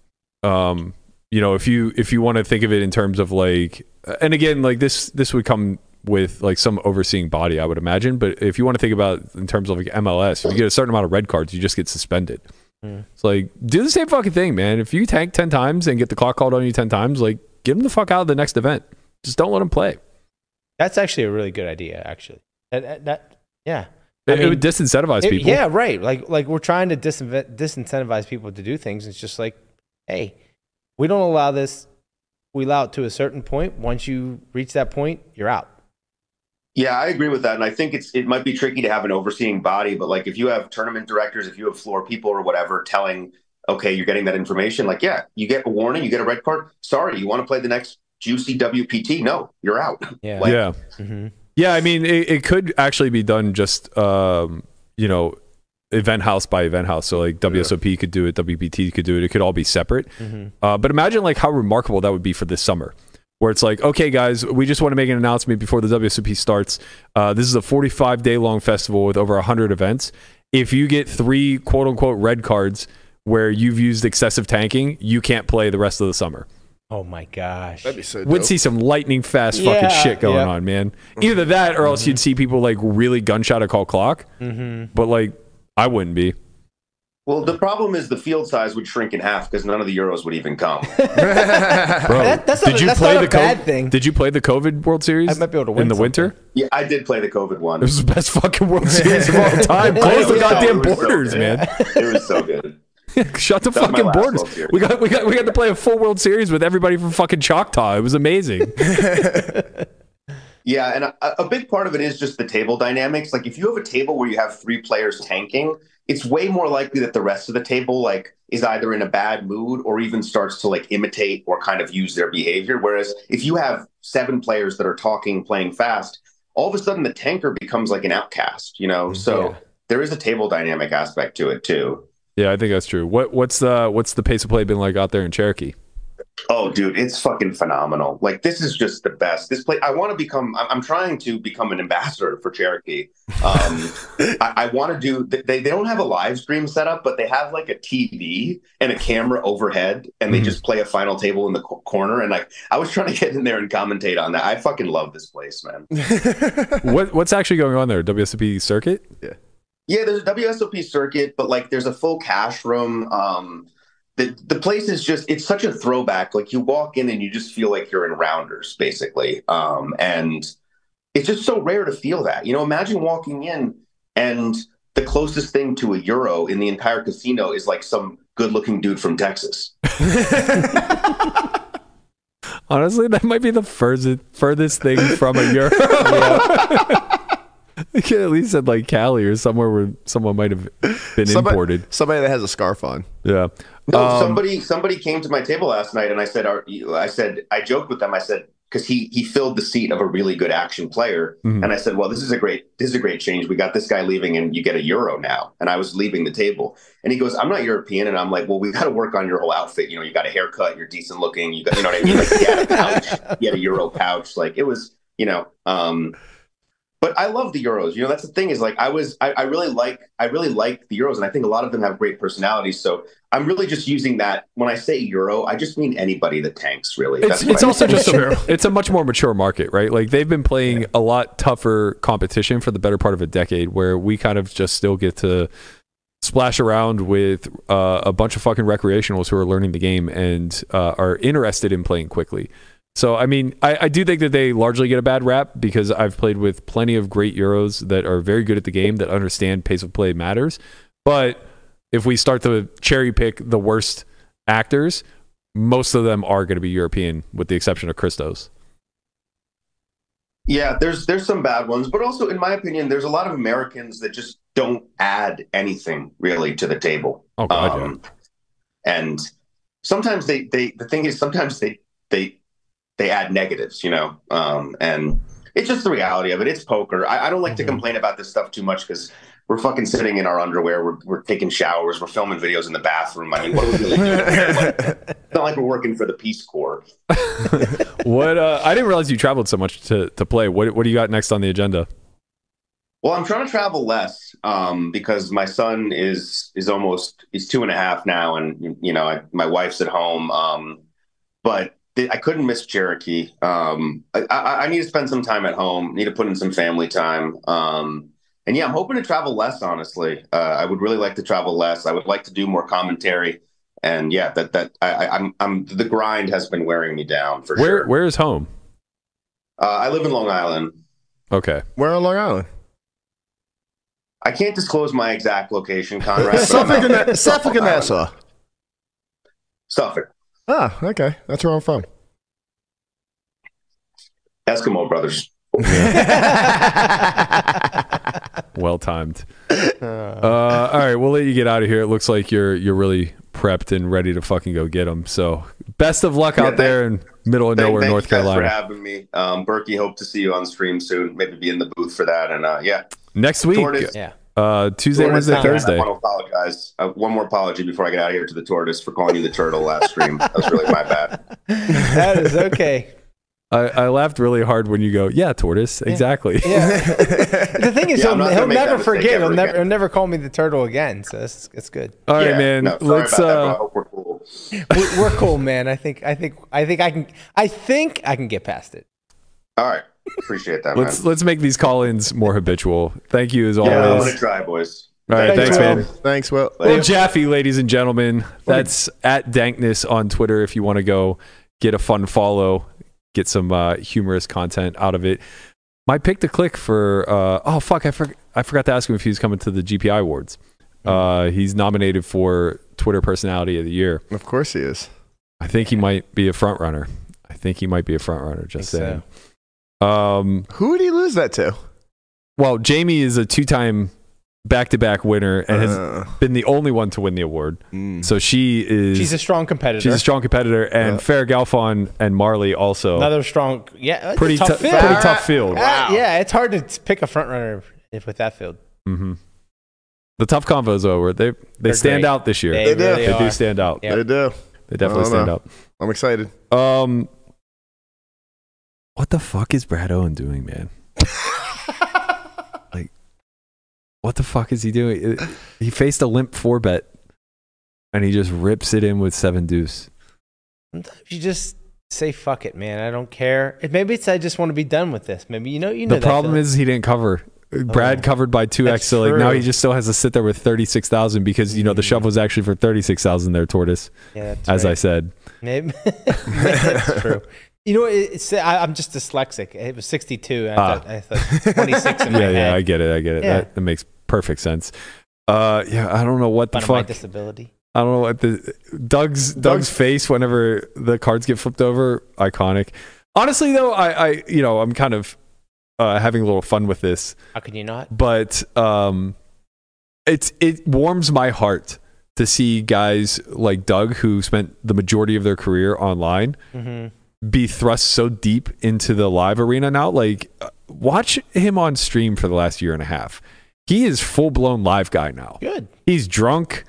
Um, you know, if you if you want to think of it in terms of like, and again, like this this would come with like some overseeing body, I would imagine. But if you want to think about in terms of like MLS, if you get a certain amount of red cards, you just get suspended. Hmm. It's like do the same fucking thing, man. If you tank ten times and get the clock called on you ten times, like get them the fuck out of the next event. Just don't let them play. That's actually a really good idea. Actually, that, that, that- yeah. I It, it would disincentivize It- people. yeah, right. Like like we're trying to disincentivize people to do things. It's just like, hey, we don't allow this. We allow it to a certain point. Once you reach that point, you're out. Yeah, I agree with that, and I think it's it might be tricky to have an overseeing body, but like if you have tournament directors, if you have floor people or whatever telling, okay, you're getting that information, like yeah, you get a warning, you get a red card. Sorry, you want to play the next juicy WPT? No, you're out. Yeah. Like- yeah. hmm Yeah, I mean, it, it could actually be done just, um, you know, event house by event house. So like WSOP could do it, WPT could do it. It could all be separate. hmm Uh, but imagine like how remarkable that would be for this summer, where it's like, okay, guys, we just want to make an announcement before the WSOP starts. Uh, this is a 45 day long festival with over 100 events. If you get three quote unquote red cards where you've used excessive tanking, you can't play the rest of the summer. Oh my gosh. That'd be so Would see some lightning fast Yeah, fucking shit going yeah. on, man. Either that or else you'd see people like really gunshot a call clock. hmm But like, I wouldn't be. Well, the problem is the field size would shrink in half because none of the Euros would even come. Bro, That- that's not- that's not a bad thing. Did you play the COVID World Series? I might be able to win in the something. winter. yeah, I did play the COVID one. It was the best fucking World Series of all time. Close the It was so- goddamn so borders, good. man. It was so good. Shut the That fucking borders. We got we got we got to play a full World Series with everybody from fucking Choctaw. It was amazing. Yeah, and a, a big part of it is just the table dynamics. Like if you have a table where you have three players tanking, it's way more likely that the rest of the table like is either in a bad mood or even starts to like imitate or kind of use their behavior. Whereas if you have seven players that are talking, playing fast, all of a sudden the tanker becomes like an outcast, you know? Mm-hmm. So Yeah. there is a table dynamic aspect to it too. yeah, I think that's true. What what's the what's the pace of play been like out there in Cherokee? Oh, dude, it's fucking phenomenal. Like this is just the best. This place, I want to become. I'm, I'm trying to become an ambassador for Cherokee. Um, I, I want to do. They they don't have a live stream set up, but they have like a TV and a camera overhead, and they Mhm. just play a final table in the co- corner. And like, I was trying to get in there and commentate on that. I fucking love this place, man. What what's actually going on there? WSOP circuit? Yeah. Yeah, there's a WSOP circuit, but like there's a full cash room. Um, the the place is just it's such a throwback. Like you walk in and you just feel like you're in Rounders, basically. Um, and it's just so rare to feel that. You know, imagine walking in and the closest thing to a euro in the entire casino is like some good looking dude from Texas. Honestly, that might be the furthest furthest thing from a euro. You could at least said like Cali or somewhere where someone might have been Somebody- imported. Somebody that has a scarf on. Yeah. No, Um, somebody somebody came to my table last night, and I said, are, I said, I joked with them. I said, because he he filled the seat of a really good action player, Mhm. and I said, well, this is a great this is a great change. We got this guy leaving, and you get a euro now. And I was leaving the table, and he goes, I'm not European, and I'm like, well, we got to work on your whole outfit. You know, you got a haircut, you're decent looking, you got, you know what I mean? Like, he had a pouch, had a euro pouch, like it was, you know. um but I love the Euros. You know, that's the thing is like I was I, I really like I really like the Euros, and I think a lot of them have great personalities. So I'm really just using that when I say Euro, I just mean anybody that tanks. Really, It's, That's it's also just a, it's a much more mature market, right? Like they've been playing a lot tougher competition for the better part of a decade, where we kind of just still get to splash around with uh, a bunch of fucking recreationals who are learning the game and uh, are interested in playing quickly. So, I mean, I, I do think that they largely get a bad rap because I've played with plenty of great Euros that are very good at the game that understand pace of play matters. But if we start to cherry pick the worst actors, most of them are going to be European, with the exception of Christos. Yeah, there's there's some bad ones, but also in my opinion, there's a lot of Americans that just don't add anything really to the table. Oh god, yeah. Um, and sometimes they they the thing is sometimes they they they add negatives, you know. Um, and it's just the reality of it. It's poker. I, I don't like to Mhm. complain about this stuff too much because we're fucking sitting in our underwear. We're, we're taking showers. We're filming videos in the bathroom. I mean, what are we really doing? Like, it's not like we're working for the Peace Corps. what? Uh, I didn't realize you traveled so much to, to play. What What do you got next on the agenda? Well, I'm trying to travel less um, because my son is is almost he's two and a half now, and you know I, my wife's at home. Um, but I couldn't miss Cherokee. Um, I, I, I need to spend some time at home. Need to put in some family time. Um, and yeah, I'm hoping to travel less. Honestly, uh, I would really like to travel less. I would like to do more commentary. And yeah, that that I, I, I'm I'm the grind has been wearing me down for Where sure. Where is home? Uh, I live in Long Island. Okay. Where on Long Island? I can't disclose my exact location, Conrad. but I'm Suffolk out and, there. Suffolk and Nassau. Suffolk. Ah, okay. That's where I'm from. Eskimo brothers. Well timed. Uh, all right, we'll let you get out of here. It looks like you're you're really prepped and ready to fucking go get them. So best of luck Yeah, out there in middle of Thank, nowhere, thank North you guys for having me. Um, Berkey, hope to see you on stream soon. Maybe be in the booth for that. And uh, yeah, Next week, Tortoise. Yeah. Uh, Tuesday, Tortoise, Wednesday, I Thursday. want to apologize. Uh, one more apology before I get out of here to the tortoise for calling you the turtle last stream. That was really my bad. that is okay. I, I laughed really hard when you go, yeah, tortoise, exactly. Yeah. the thing is, Yeah, he'll, he'll never mistake forget. He'll never, he'll never call me the turtle again. So it's it's good. All right, Yeah, man. no, let's about that, bro. I uh, hope we're cool. We're, we're cool, man. I think I think I think I can I think I can get past it. All right, appreciate that, let's man. let's make these call-ins more habitual. Thank you as always. Yeah, I'm gonna try, boys. All right, Thanks, thanks, Will. man. Thanks, Will. Will Jaffe, ladies and gentlemen. That's at Dankness on Twitter if you want to go get a fun follow, get some uh, humorous content out of it. My pick to click for uh, oh fuck, I, for- I forgot to ask him if he was coming to the GPI awards. Uh, he's nominated for Twitter Personality of the Year. Of course he is. I think he might be a front runner. I think he might be a front runner. Just Think saying. Um, Who did he lose that to? well, Jamie is a two-time back-to-back winner and has Uh, been the only one to win the award. mm. So she is She's a strong competitor. She's a strong competitor, and Yeah. Farah Galfond and Marley also Another strong. Yeah, it's pretty a tough tou- field. pretty tough field. Uh, yeah, it's hard to pick a front runner if with that field. hmm The tough combos though, where they they They're stand great. out this year. They, They do. really They are. do stand out. Yeah. They do. They definitely I don't stand know. up. I'm excited. Um, what the fuck is Brad Owen doing, man? like, what the fuck is he doing? He faced a limp four bet, and he just rips it in with seven deuce. Sometimes you just say fuck it, man. I don't care. Maybe it's I just want to be done with this. Maybe you know you know. The problem feeling. is he didn't cover. Brad Oh, covered by two x, so like now he just still has to sit there with thirty six thousand because you know the Mm. shove was actually for thirty six thousand there, tortoise, yeah, that's as I said. Maybe that's true. You know, it- it's I, I'm just dyslexic. It was 62. And I, Ah. thought, I thought 26 in my yeah, head. yeah, I get it, I get it. Yeah. That, that makes perfect sense. Uh, yeah, I don't know what the Fun of my fuck. disability. I don't know what the Doug's Doug's face whenever the cards get flipped over, iconic. Honestly, though, I, I you know I'm kind of uh, having a little fun with this, How can you not? but um, it's it warms my heart to see guys like Doug who spent the majority of their career online Mm-hmm. Be thrust so deep into the live arena now. Like, uh, watch him on stream for the last year and a half. He is full blown live guy now. Good. He's drunk.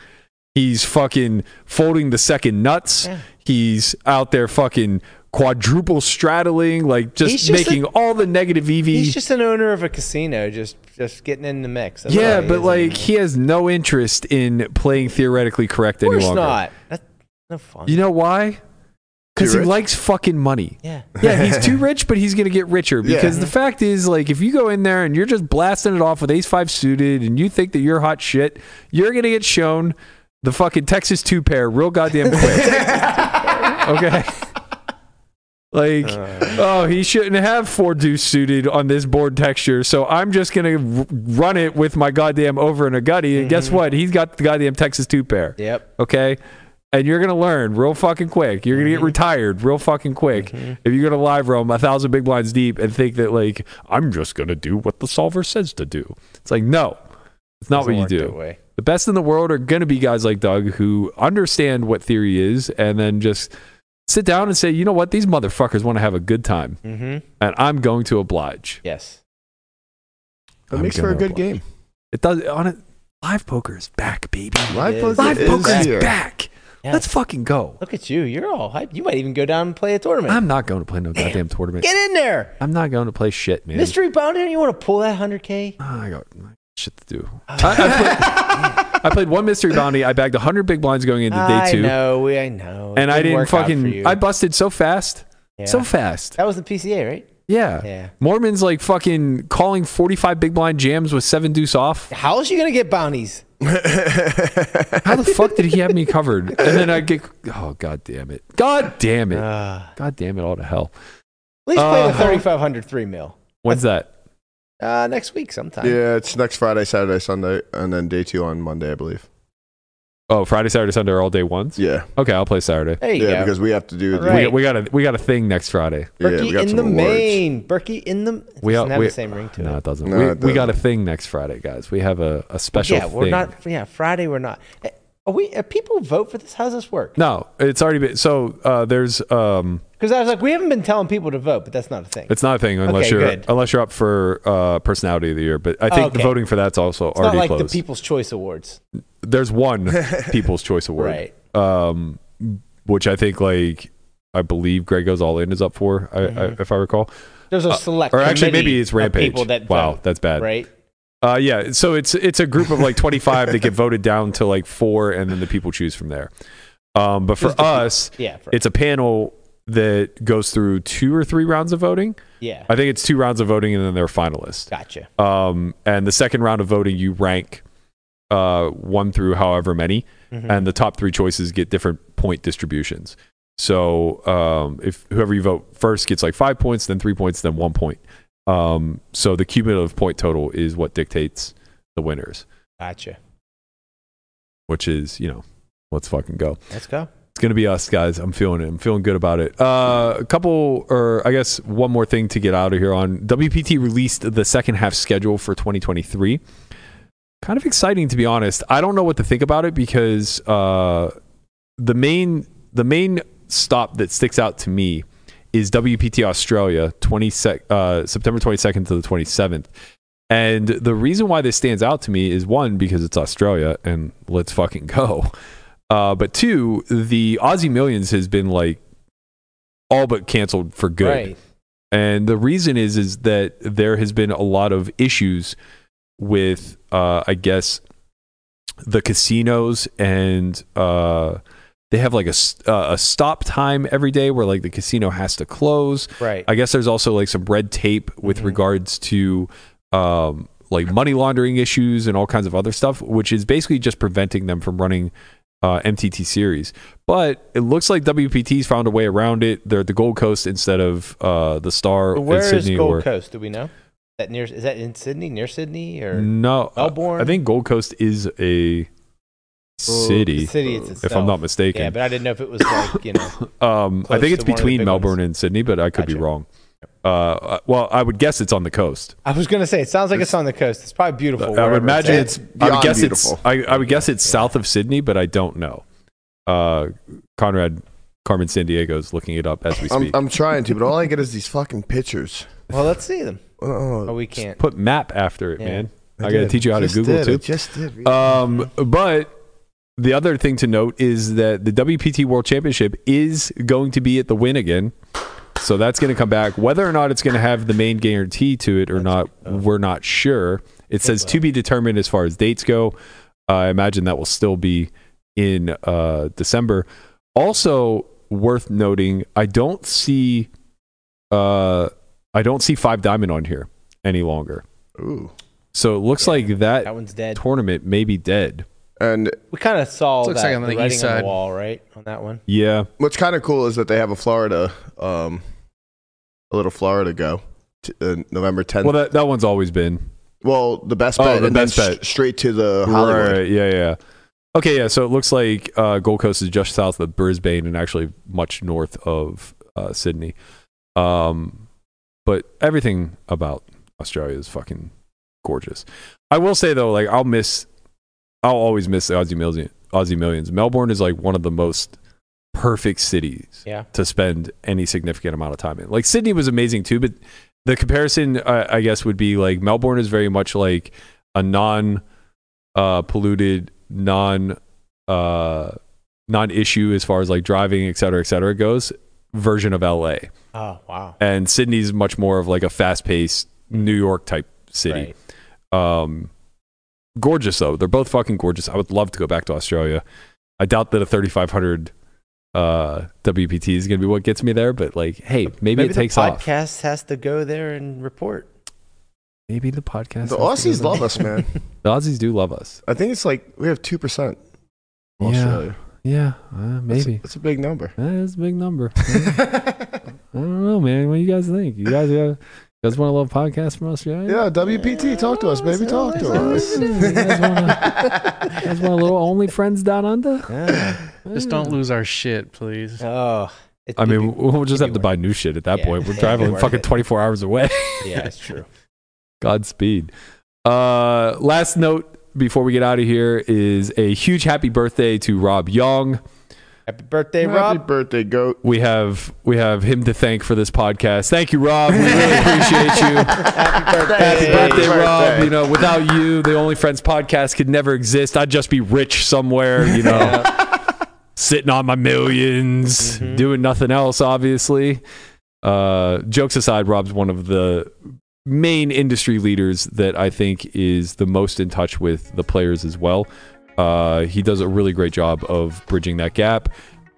He's fucking folding the second nuts. Yeah. He's out there fucking quadruple straddling, like just, just making all the negative EV. He's just an owner of a casino, just just getting in the mix. That's yeah, but like he has no interest in playing theoretically correct of any course longer. not. That's no fun. You know why? Because he rich? likes fucking money. yeah. Yeah, he's too rich, but he's gonna get richer because Yeah. the fact is, like, if you go in there and you're just blasting it off with Ace Five suited, and you think that you're hot shit, you're gonna get shown the fucking Texas two pair real goddamn quick. okay. Like, uh. oh, he shouldn't have four deuce suited on this board texture, so I'm just gonna r- run it with my goddamn over and a gutty. And guess mm-hmm. what? He's got the goddamn Texas two pair Yep. okay? And you're gonna learn real fucking quick. You're gonna Mm-hmm. get retired real fucking quick if you're gonna live roam a thousand big blinds deep and think that like I'm just gonna do what the solver says to do. It's like no, it's not Doesn't what you do. The best in the world are gonna be guys like Doug who understand what theory is and then just sit down and say, you know what, these motherfuckers want to have a good time, Mm-hmm. and I'm going to oblige. Yes. That I'm makes for a good oblige. game. It does on it. Live poker is back, baby. Live poker Live is poker is here. back. Yes. Let's fucking go. Look at you. You're all hyped. You might even go down and play a tournament. I'm not going to play no goddamn tournament. Get in there. I'm not going to play shit, man. Mystery bounty. You want to pull that 100K? Ah, I got shit to do. I, I, played, I played one mystery bounty. I bagged 100 big blinds going into day two. I know. I know. and I didn't didn't work out for fucking. I busted so fast, Yeah. so fast. That was the PCA, right? Yeah. Yeah. Mormon's like fucking calling 45 big blind jams with seven deuce off. How is else you gonna get bounties? How the fuck did he have me covered? And then I get. Oh god damn it! God damn it! Uh, God damn it! All to hell. at least play Uh, the 3500 three mil. When's that? Uh, next week sometime. Yeah, it's next Friday, Saturday, Sunday, and then day two on Monday, I believe. Oh, Friday, Saturday, Sunday are all day ones. Yeah, Okay, I'll play Saturday. There you yeah, go. because we have to do. All The, right. We, got, we got a we got a thing next Friday. yeah, Berkey we got in some the awards. main. Berkey in the. It We- doesn't have we- the same ring to No, it. it doesn't. No, we, it we got a thing next Friday, guys. We have a, a special Yeah, we're thing. not. Yeah, Friday we're not. Eh, Are we? Are people vote for this? How's this work? No, it's already been. So uh, there's um, Because I was like, we haven't been telling people to vote, but that's not a thing. it's not a thing unless Okay, you're good. unless you're up for uh, personality of the year. But I think the Okay. voting for that's also It's not already like closed. the People's Choice Awards, there's one People's Choice Award, right? um, which I think like I believe Greg goes all in is up for, I, I, Mhm. if I recall. There's a Uh, select. Or actually, committee maybe it's of Rampage. People that wow, vote, that's bad. right? Uh, yeah, so it's it's a group of like 25 that get voted down to like four, and then the people choose from there. Um, but for Just the us, Yeah. For, it's a panel that goes through two or three rounds of voting. yeah. I think it's two rounds of voting, and then they're finalists. Gotcha. Um, and the second round of voting, you rank uh, one through however many, Mhm. and the top three choices get different point distributions. So um, if whoever you vote first gets like five points, then three points, then one point. Um, so the cumulative point total is what dictates the winners, Gotcha. which is you know, let's fucking go. Let's go. Gonna be us guys. I'm feeling it. I'm feeling good about it. Uh, a couple, or I guess one more thing to get out of here on. WPT released the second half schedule for 2023. Kind of exciting to be honest. I don't know what to think about it because uh, the main the main stop that sticks out to me is WPT Australia 20 sec, uh, September 22nd to the 27th. And the reason why this stands out to me is one because it's Australia and let's fucking go. Uh, but two, the Aussie Millions has been like all but canceled for good. Right. And the reason is is that there has been a lot of issues with uh I guess the casinos and uh they have like a uh, a stop time every day where like the casino has to close. Right. I guess there's also like some red tape with Mhm. regards to um like money laundering issues and all kinds of other stuff which is basically just preventing them from running uh, MTT series. But it looks like WPT's found a way around it. They're at the Gold Coast instead of uh, the Star where in is Sydney. Gold or, Coast? Do we know? That near is that in Sydney, near Sydney, or no, Melbourne? I think Gold Coast is a city, the city it's if I'm not mistaken. Yeah, but I didn't know if it was like you know. um, I think it's to one of the between Melbourne ones. and Sydney, but I could be wrong. Uh, Uh, well, I would guess it's on the coast. I was gonna say it sounds like it's, on the coast. It's probably beautiful. I would imagine at. it's. I would guess beautiful. it's. I, I would guess it's south of Sydney, but I don't know. Uh, Conrad Carmen Sandiego is looking it up as we I'm, speak. I'm trying to, but all I get is these fucking pictures. Well, let's see them. Oh, Oh, we can't. Put map after it, Yeah. man. I, gotta teach you how to Google did. I too. just did. Um, but the other thing to note is that the WPT World Championship is going to be at the Wynn again. So that's going to come back. Whether or not it's going to have the main guarantee to it or not, we're not sure. It says to be determined as far as dates go. I imagine that will still be in uh, December. Also worth noting, I don't see, uh, I don't see Five Diamond on here any longer. Ooh. So it looks like that That one's dead. tournament may be dead. And We kind of saw Looks that like on the the writing east on the wall, right, on that one. Yeah. what's kind of cool is that they have a Florida, um, a little Florida go, t- uh, November 10th. Well, that, that one's always been Well, the best bet, Oh, bet, the and best then bet. s- straight to the Hollywood. right. Yeah, yeah. Okay, yeah. So it looks like uh, Gold Coast is just south of Brisbane and actually much north of uh, Sydney. Um, but everything about Australia is fucking gorgeous. I will say though, like I'll miss, I'll always miss the Aussie Million. Aussie Millions. Melbourne is like one of the most perfect cities Yeah. to spend any significant amount of time in. Like Sydney was amazing too, but the comparison, uh, I guess, would be like Melbourne is very much like a non uh, polluted, non uh, non issue as far as like driving, et cetera, et cetera goes version of LA, Oh wow. and Sydney's much more of like a fast paced New York type city. Right. Um, gorgeous though. They're both fucking gorgeous. I would love to go back to Australia. I doubt that a 3500 uh, WPT is going to be what gets me there, but like, hey, maybe, Maybe it the takes off. podcast has to go there and report. Maybe the podcast. The has to Aussies go love there. us, man. The Aussies do love us. I think it's like we have two percent. Yeah. Australia. Yeah, uh, maybe. it's a big number. That's a big number. I don't know, man. What do you guys think? You guys, you guys want a little podcast from Australia? Yeah, yeah. WPT, talk to us, baby. Talk to us. You guys want a, you guys want a little only friends down under? Ah. Just don't lose our shit, please. oh. It- I mean, be- we'll just have to buy new shit at that Yeah. point. We're driving it'd fucking it. 24 hours away. yeah, it's true. Godspeed. Uh, last note before we get out of here is a huge happy birthday to Rob Young. Happy birthday, Rob. Happy birthday, goat. We have we have him to thank for this podcast. Thank you, Rob. We really appreciate you. Happy birthday. Happy birthday, Happy Rob. birthday. You know, without you, the Only Friends podcast could never exist. I'd just be rich somewhere, you know, sitting on my 1000000s Mhm. doing nothing else, obviously. Uh, jokes aside, Rob's one of the main industry leaders that I think is the most in touch with the players as well. Uh, he does a really great job of bridging that gap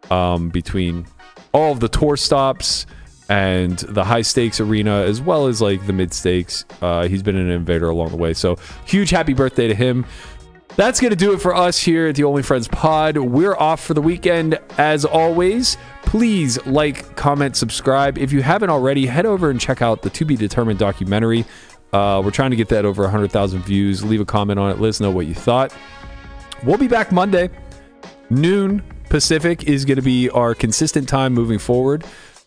um, between all of the tour stops and the high stakes arena, as well as like the mid stakes. Uh, he's been an innovator along the way. So, huge happy birthday to him. That's going to do it for us here at the Only Friends Pod. We're off for the weekend as always. Please like, comment, subscribe. If you haven't already, head over and check out the To Be Determined documentary. Uh, we're trying to get that over 100,000 views. Leave a comment on it. Let us know what you thought. We'll be back Monday. Noon Pacific is going to be our consistent time moving forward.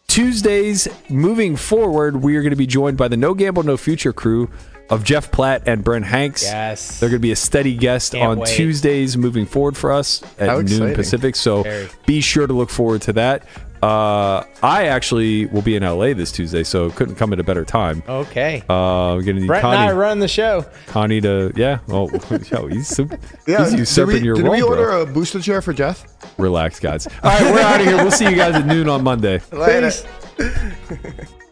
Tuesdays, moving forward, we are going to be joined by the No Gamble, No Future crew of Jeff Platt and Brent Hanks. Yes. They're going to be a steady guest Can't on wait. Tuesdays moving forward for us at How noon exciting. Pacific. So Very. be sure to look forward to that. Uh, I actually will be in LA this Tuesday, so couldn't come at a better time. Okay. Uh, we're gonna need Brett and I run the show. Connie to yeah. Oh, yo, he's super, Yeah, he's did usurping we, your did role, we bro. order a booster chair for Jeff? Relax, guys. All right, we're out of here. We'll see you guys at noon on Monday. Later. Peace.